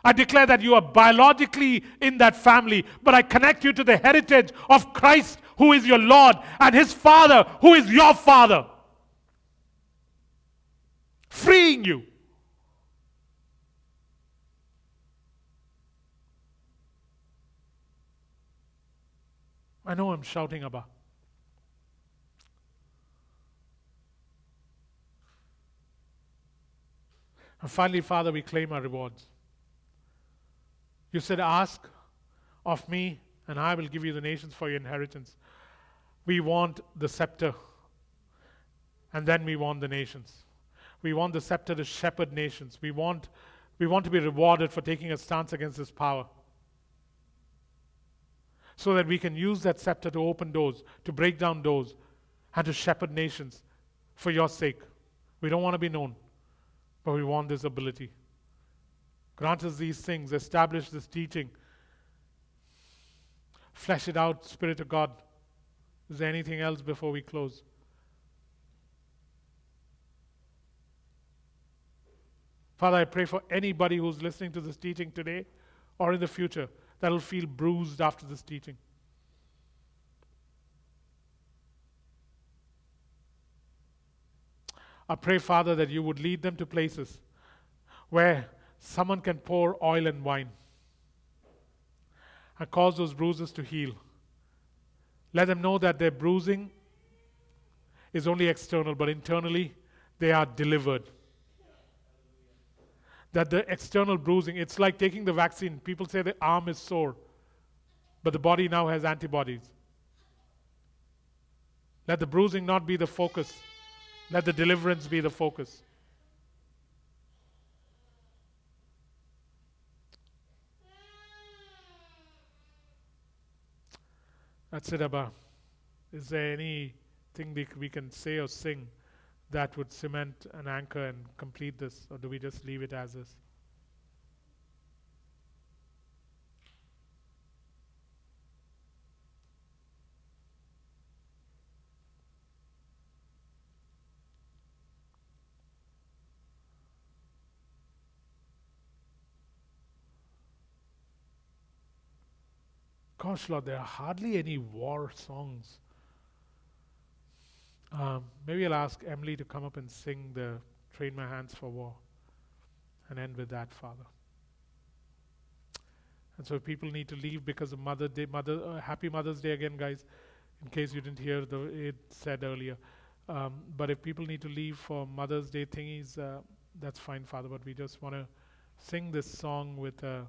I declare that you are biologically in that family, but I connect you to the heritage of Christ, who is your Lord, and his Father, who is your Father, freeing you. I know I'm shouting about. And finally, Father, we claim our rewards. You said, Ask of me, and I will give you the nations for your inheritance. We want the scepter, and then we want the nations. We want the scepter to shepherd nations. We want, we want to be rewarded for taking a stance against this power so that we can use that scepter to open doors, to break down doors, and to shepherd nations for your sake. We don't want to be known, but we want this ability. Grant us these things, establish this teaching, flesh it out, Spirit of God. Is there anything else before we close? Father, I pray for anybody who's listening to this teaching today or in the future that'll feel bruised after this teaching. I pray, Father, that you would lead them to places where someone can pour oil and wine and cause those bruises to heal. Let them know that their bruising is only external, but internally they are delivered that the external bruising, it's like taking the vaccine. People say the arm is sore, but the body now has antibodies. Let the bruising not be the focus, let the deliverance be the focus. That's it, Abba. Is there anything we can say or sing? that would cement an anchor and complete this, or do we just leave it as is? Gosh, Lord, there are hardly any war songs um, maybe I'll ask Emily to come up and sing the Train My Hands for War and end with that, Father. And so people need to leave because of Mother Day, Mother, uh, Happy Mother's Day again, guys, in case you didn't hear the it said earlier. Um, but if people need to leave for Mother's Day thingies, uh, that's fine, Father. But we just want to sing this song with a,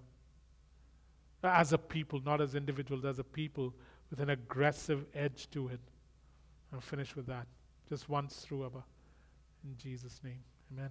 as a people, not as individuals, as a people, with an aggressive edge to it. I'll finish with that. Just once through Abba. In Jesus' name. Amen.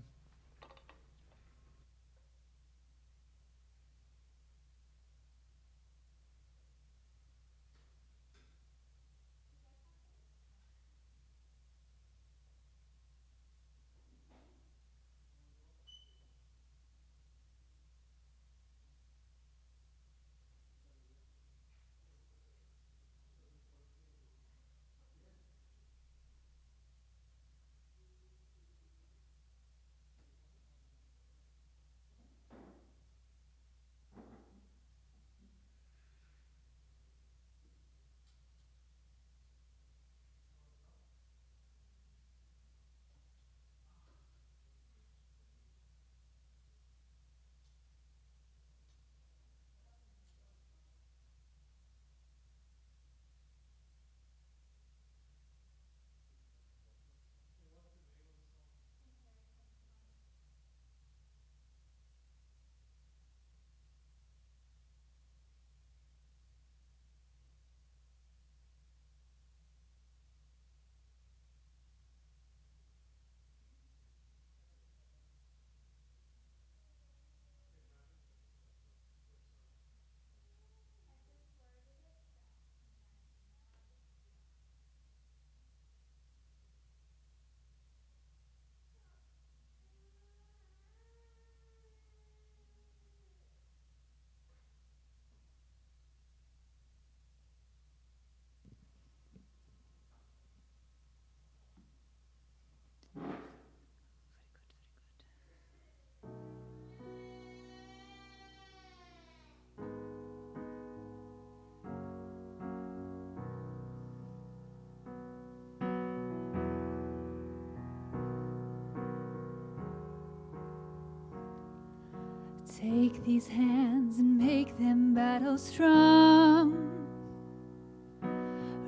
Take these hands and make them battle strong.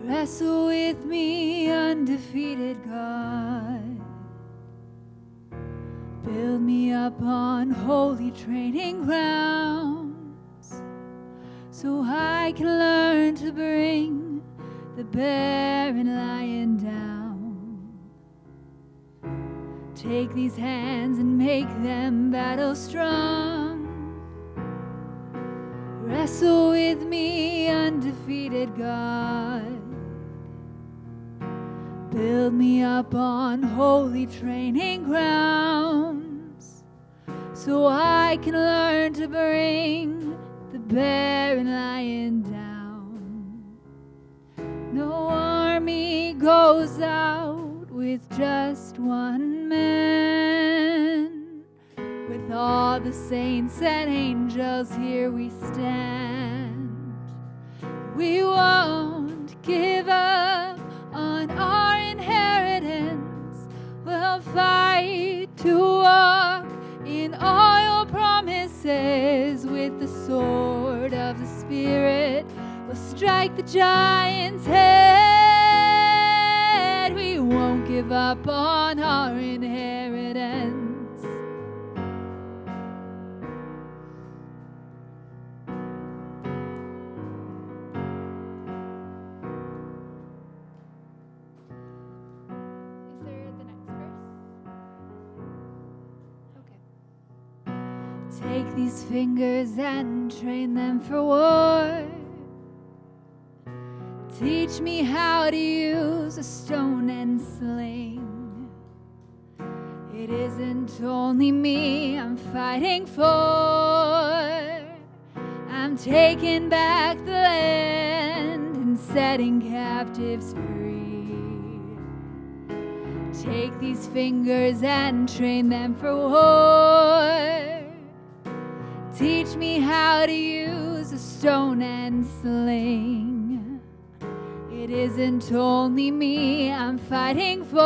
Wrestle with me, undefeated God. Build me up on holy training grounds so I can learn to bring the barren lion down. Take these hands and make them battle strong. Wrestle with me, undefeated God. Build me up on holy training grounds so I can learn to bring the barren lion down. No army goes out with just one man. With all the saints and angels, here we stand. We won't give up on our inheritance. We'll fight to walk in all your promises with the sword of the Spirit. We'll strike the giant's head. We won't give up on our inheritance. Fingers and train them for war. Teach me how to use a stone and sling. It isn't only me I'm fighting for. I'm taking back the land and setting captives free. Take these fingers and train them for war. Teach me how to use a stone and sling. It isn't only me I'm fighting for.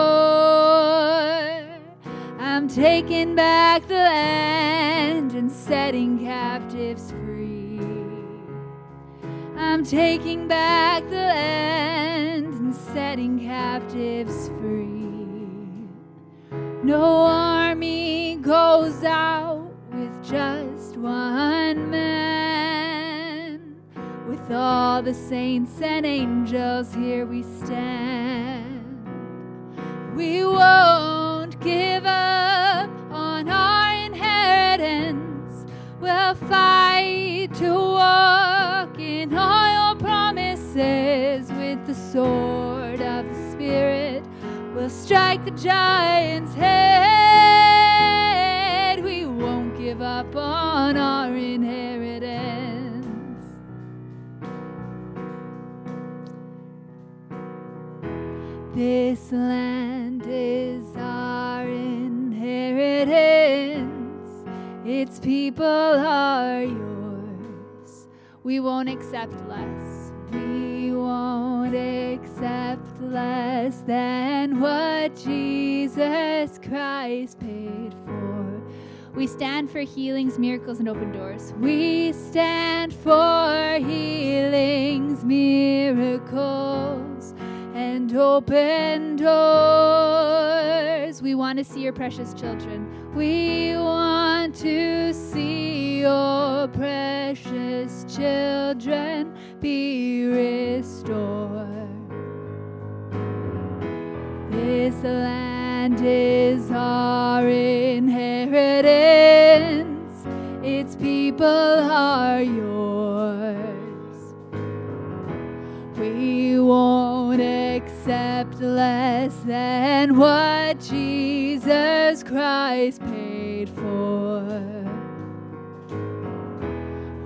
I'm taking back the land and setting captives free. I'm taking back the land and setting captives free. No army goes out with just one man. with all the saints and angels, here we stand. We won't give up on our inheritance. We'll fight to walk in all your promises with the sword of the Spirit. We'll strike the giant's head. Give up on our inheritance. This land is our inheritance. Its people are yours. We won't accept less. We won't accept less than what Jesus Christ paid for. We stand for healings, miracles, and open doors. We stand for healings, miracles, and open doors. We want to see your precious children. We want to see your precious children be restored. This land is our inheritance, its people are yours. We won't accept less than what Jesus Christ paid for.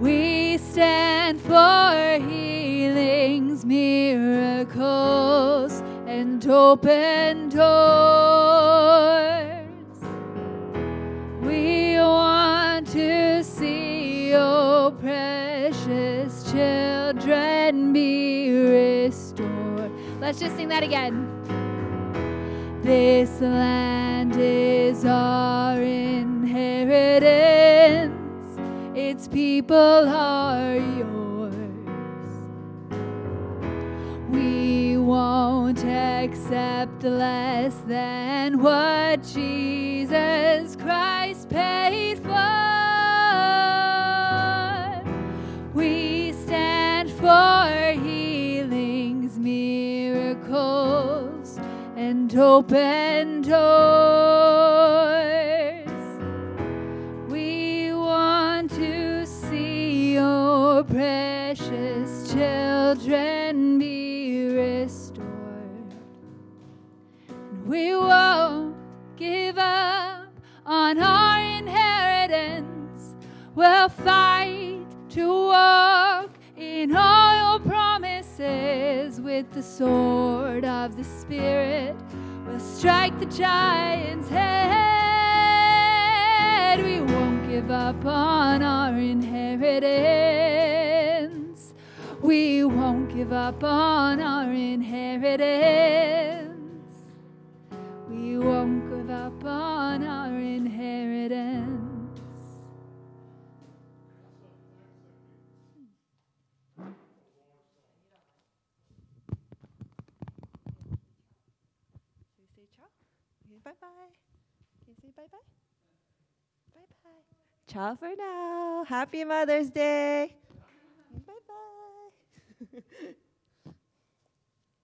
We stand for healings, miracles, and open doors. Let's just sing that again. This land is our inheritance, its people are yours. We won't accept less than what Jesus Christ paid for. And open doors. We want to see your precious children be restored. We won't give up on our inheritance. We'll fight to walk in all your promises with the sword of the Spirit. We'll strike the giant's head. We won't give up on our inheritance. We won't give up on our inheritance. We won't give up on our inheritance. Ciao for now. Happy Mother's Day. Bye bye.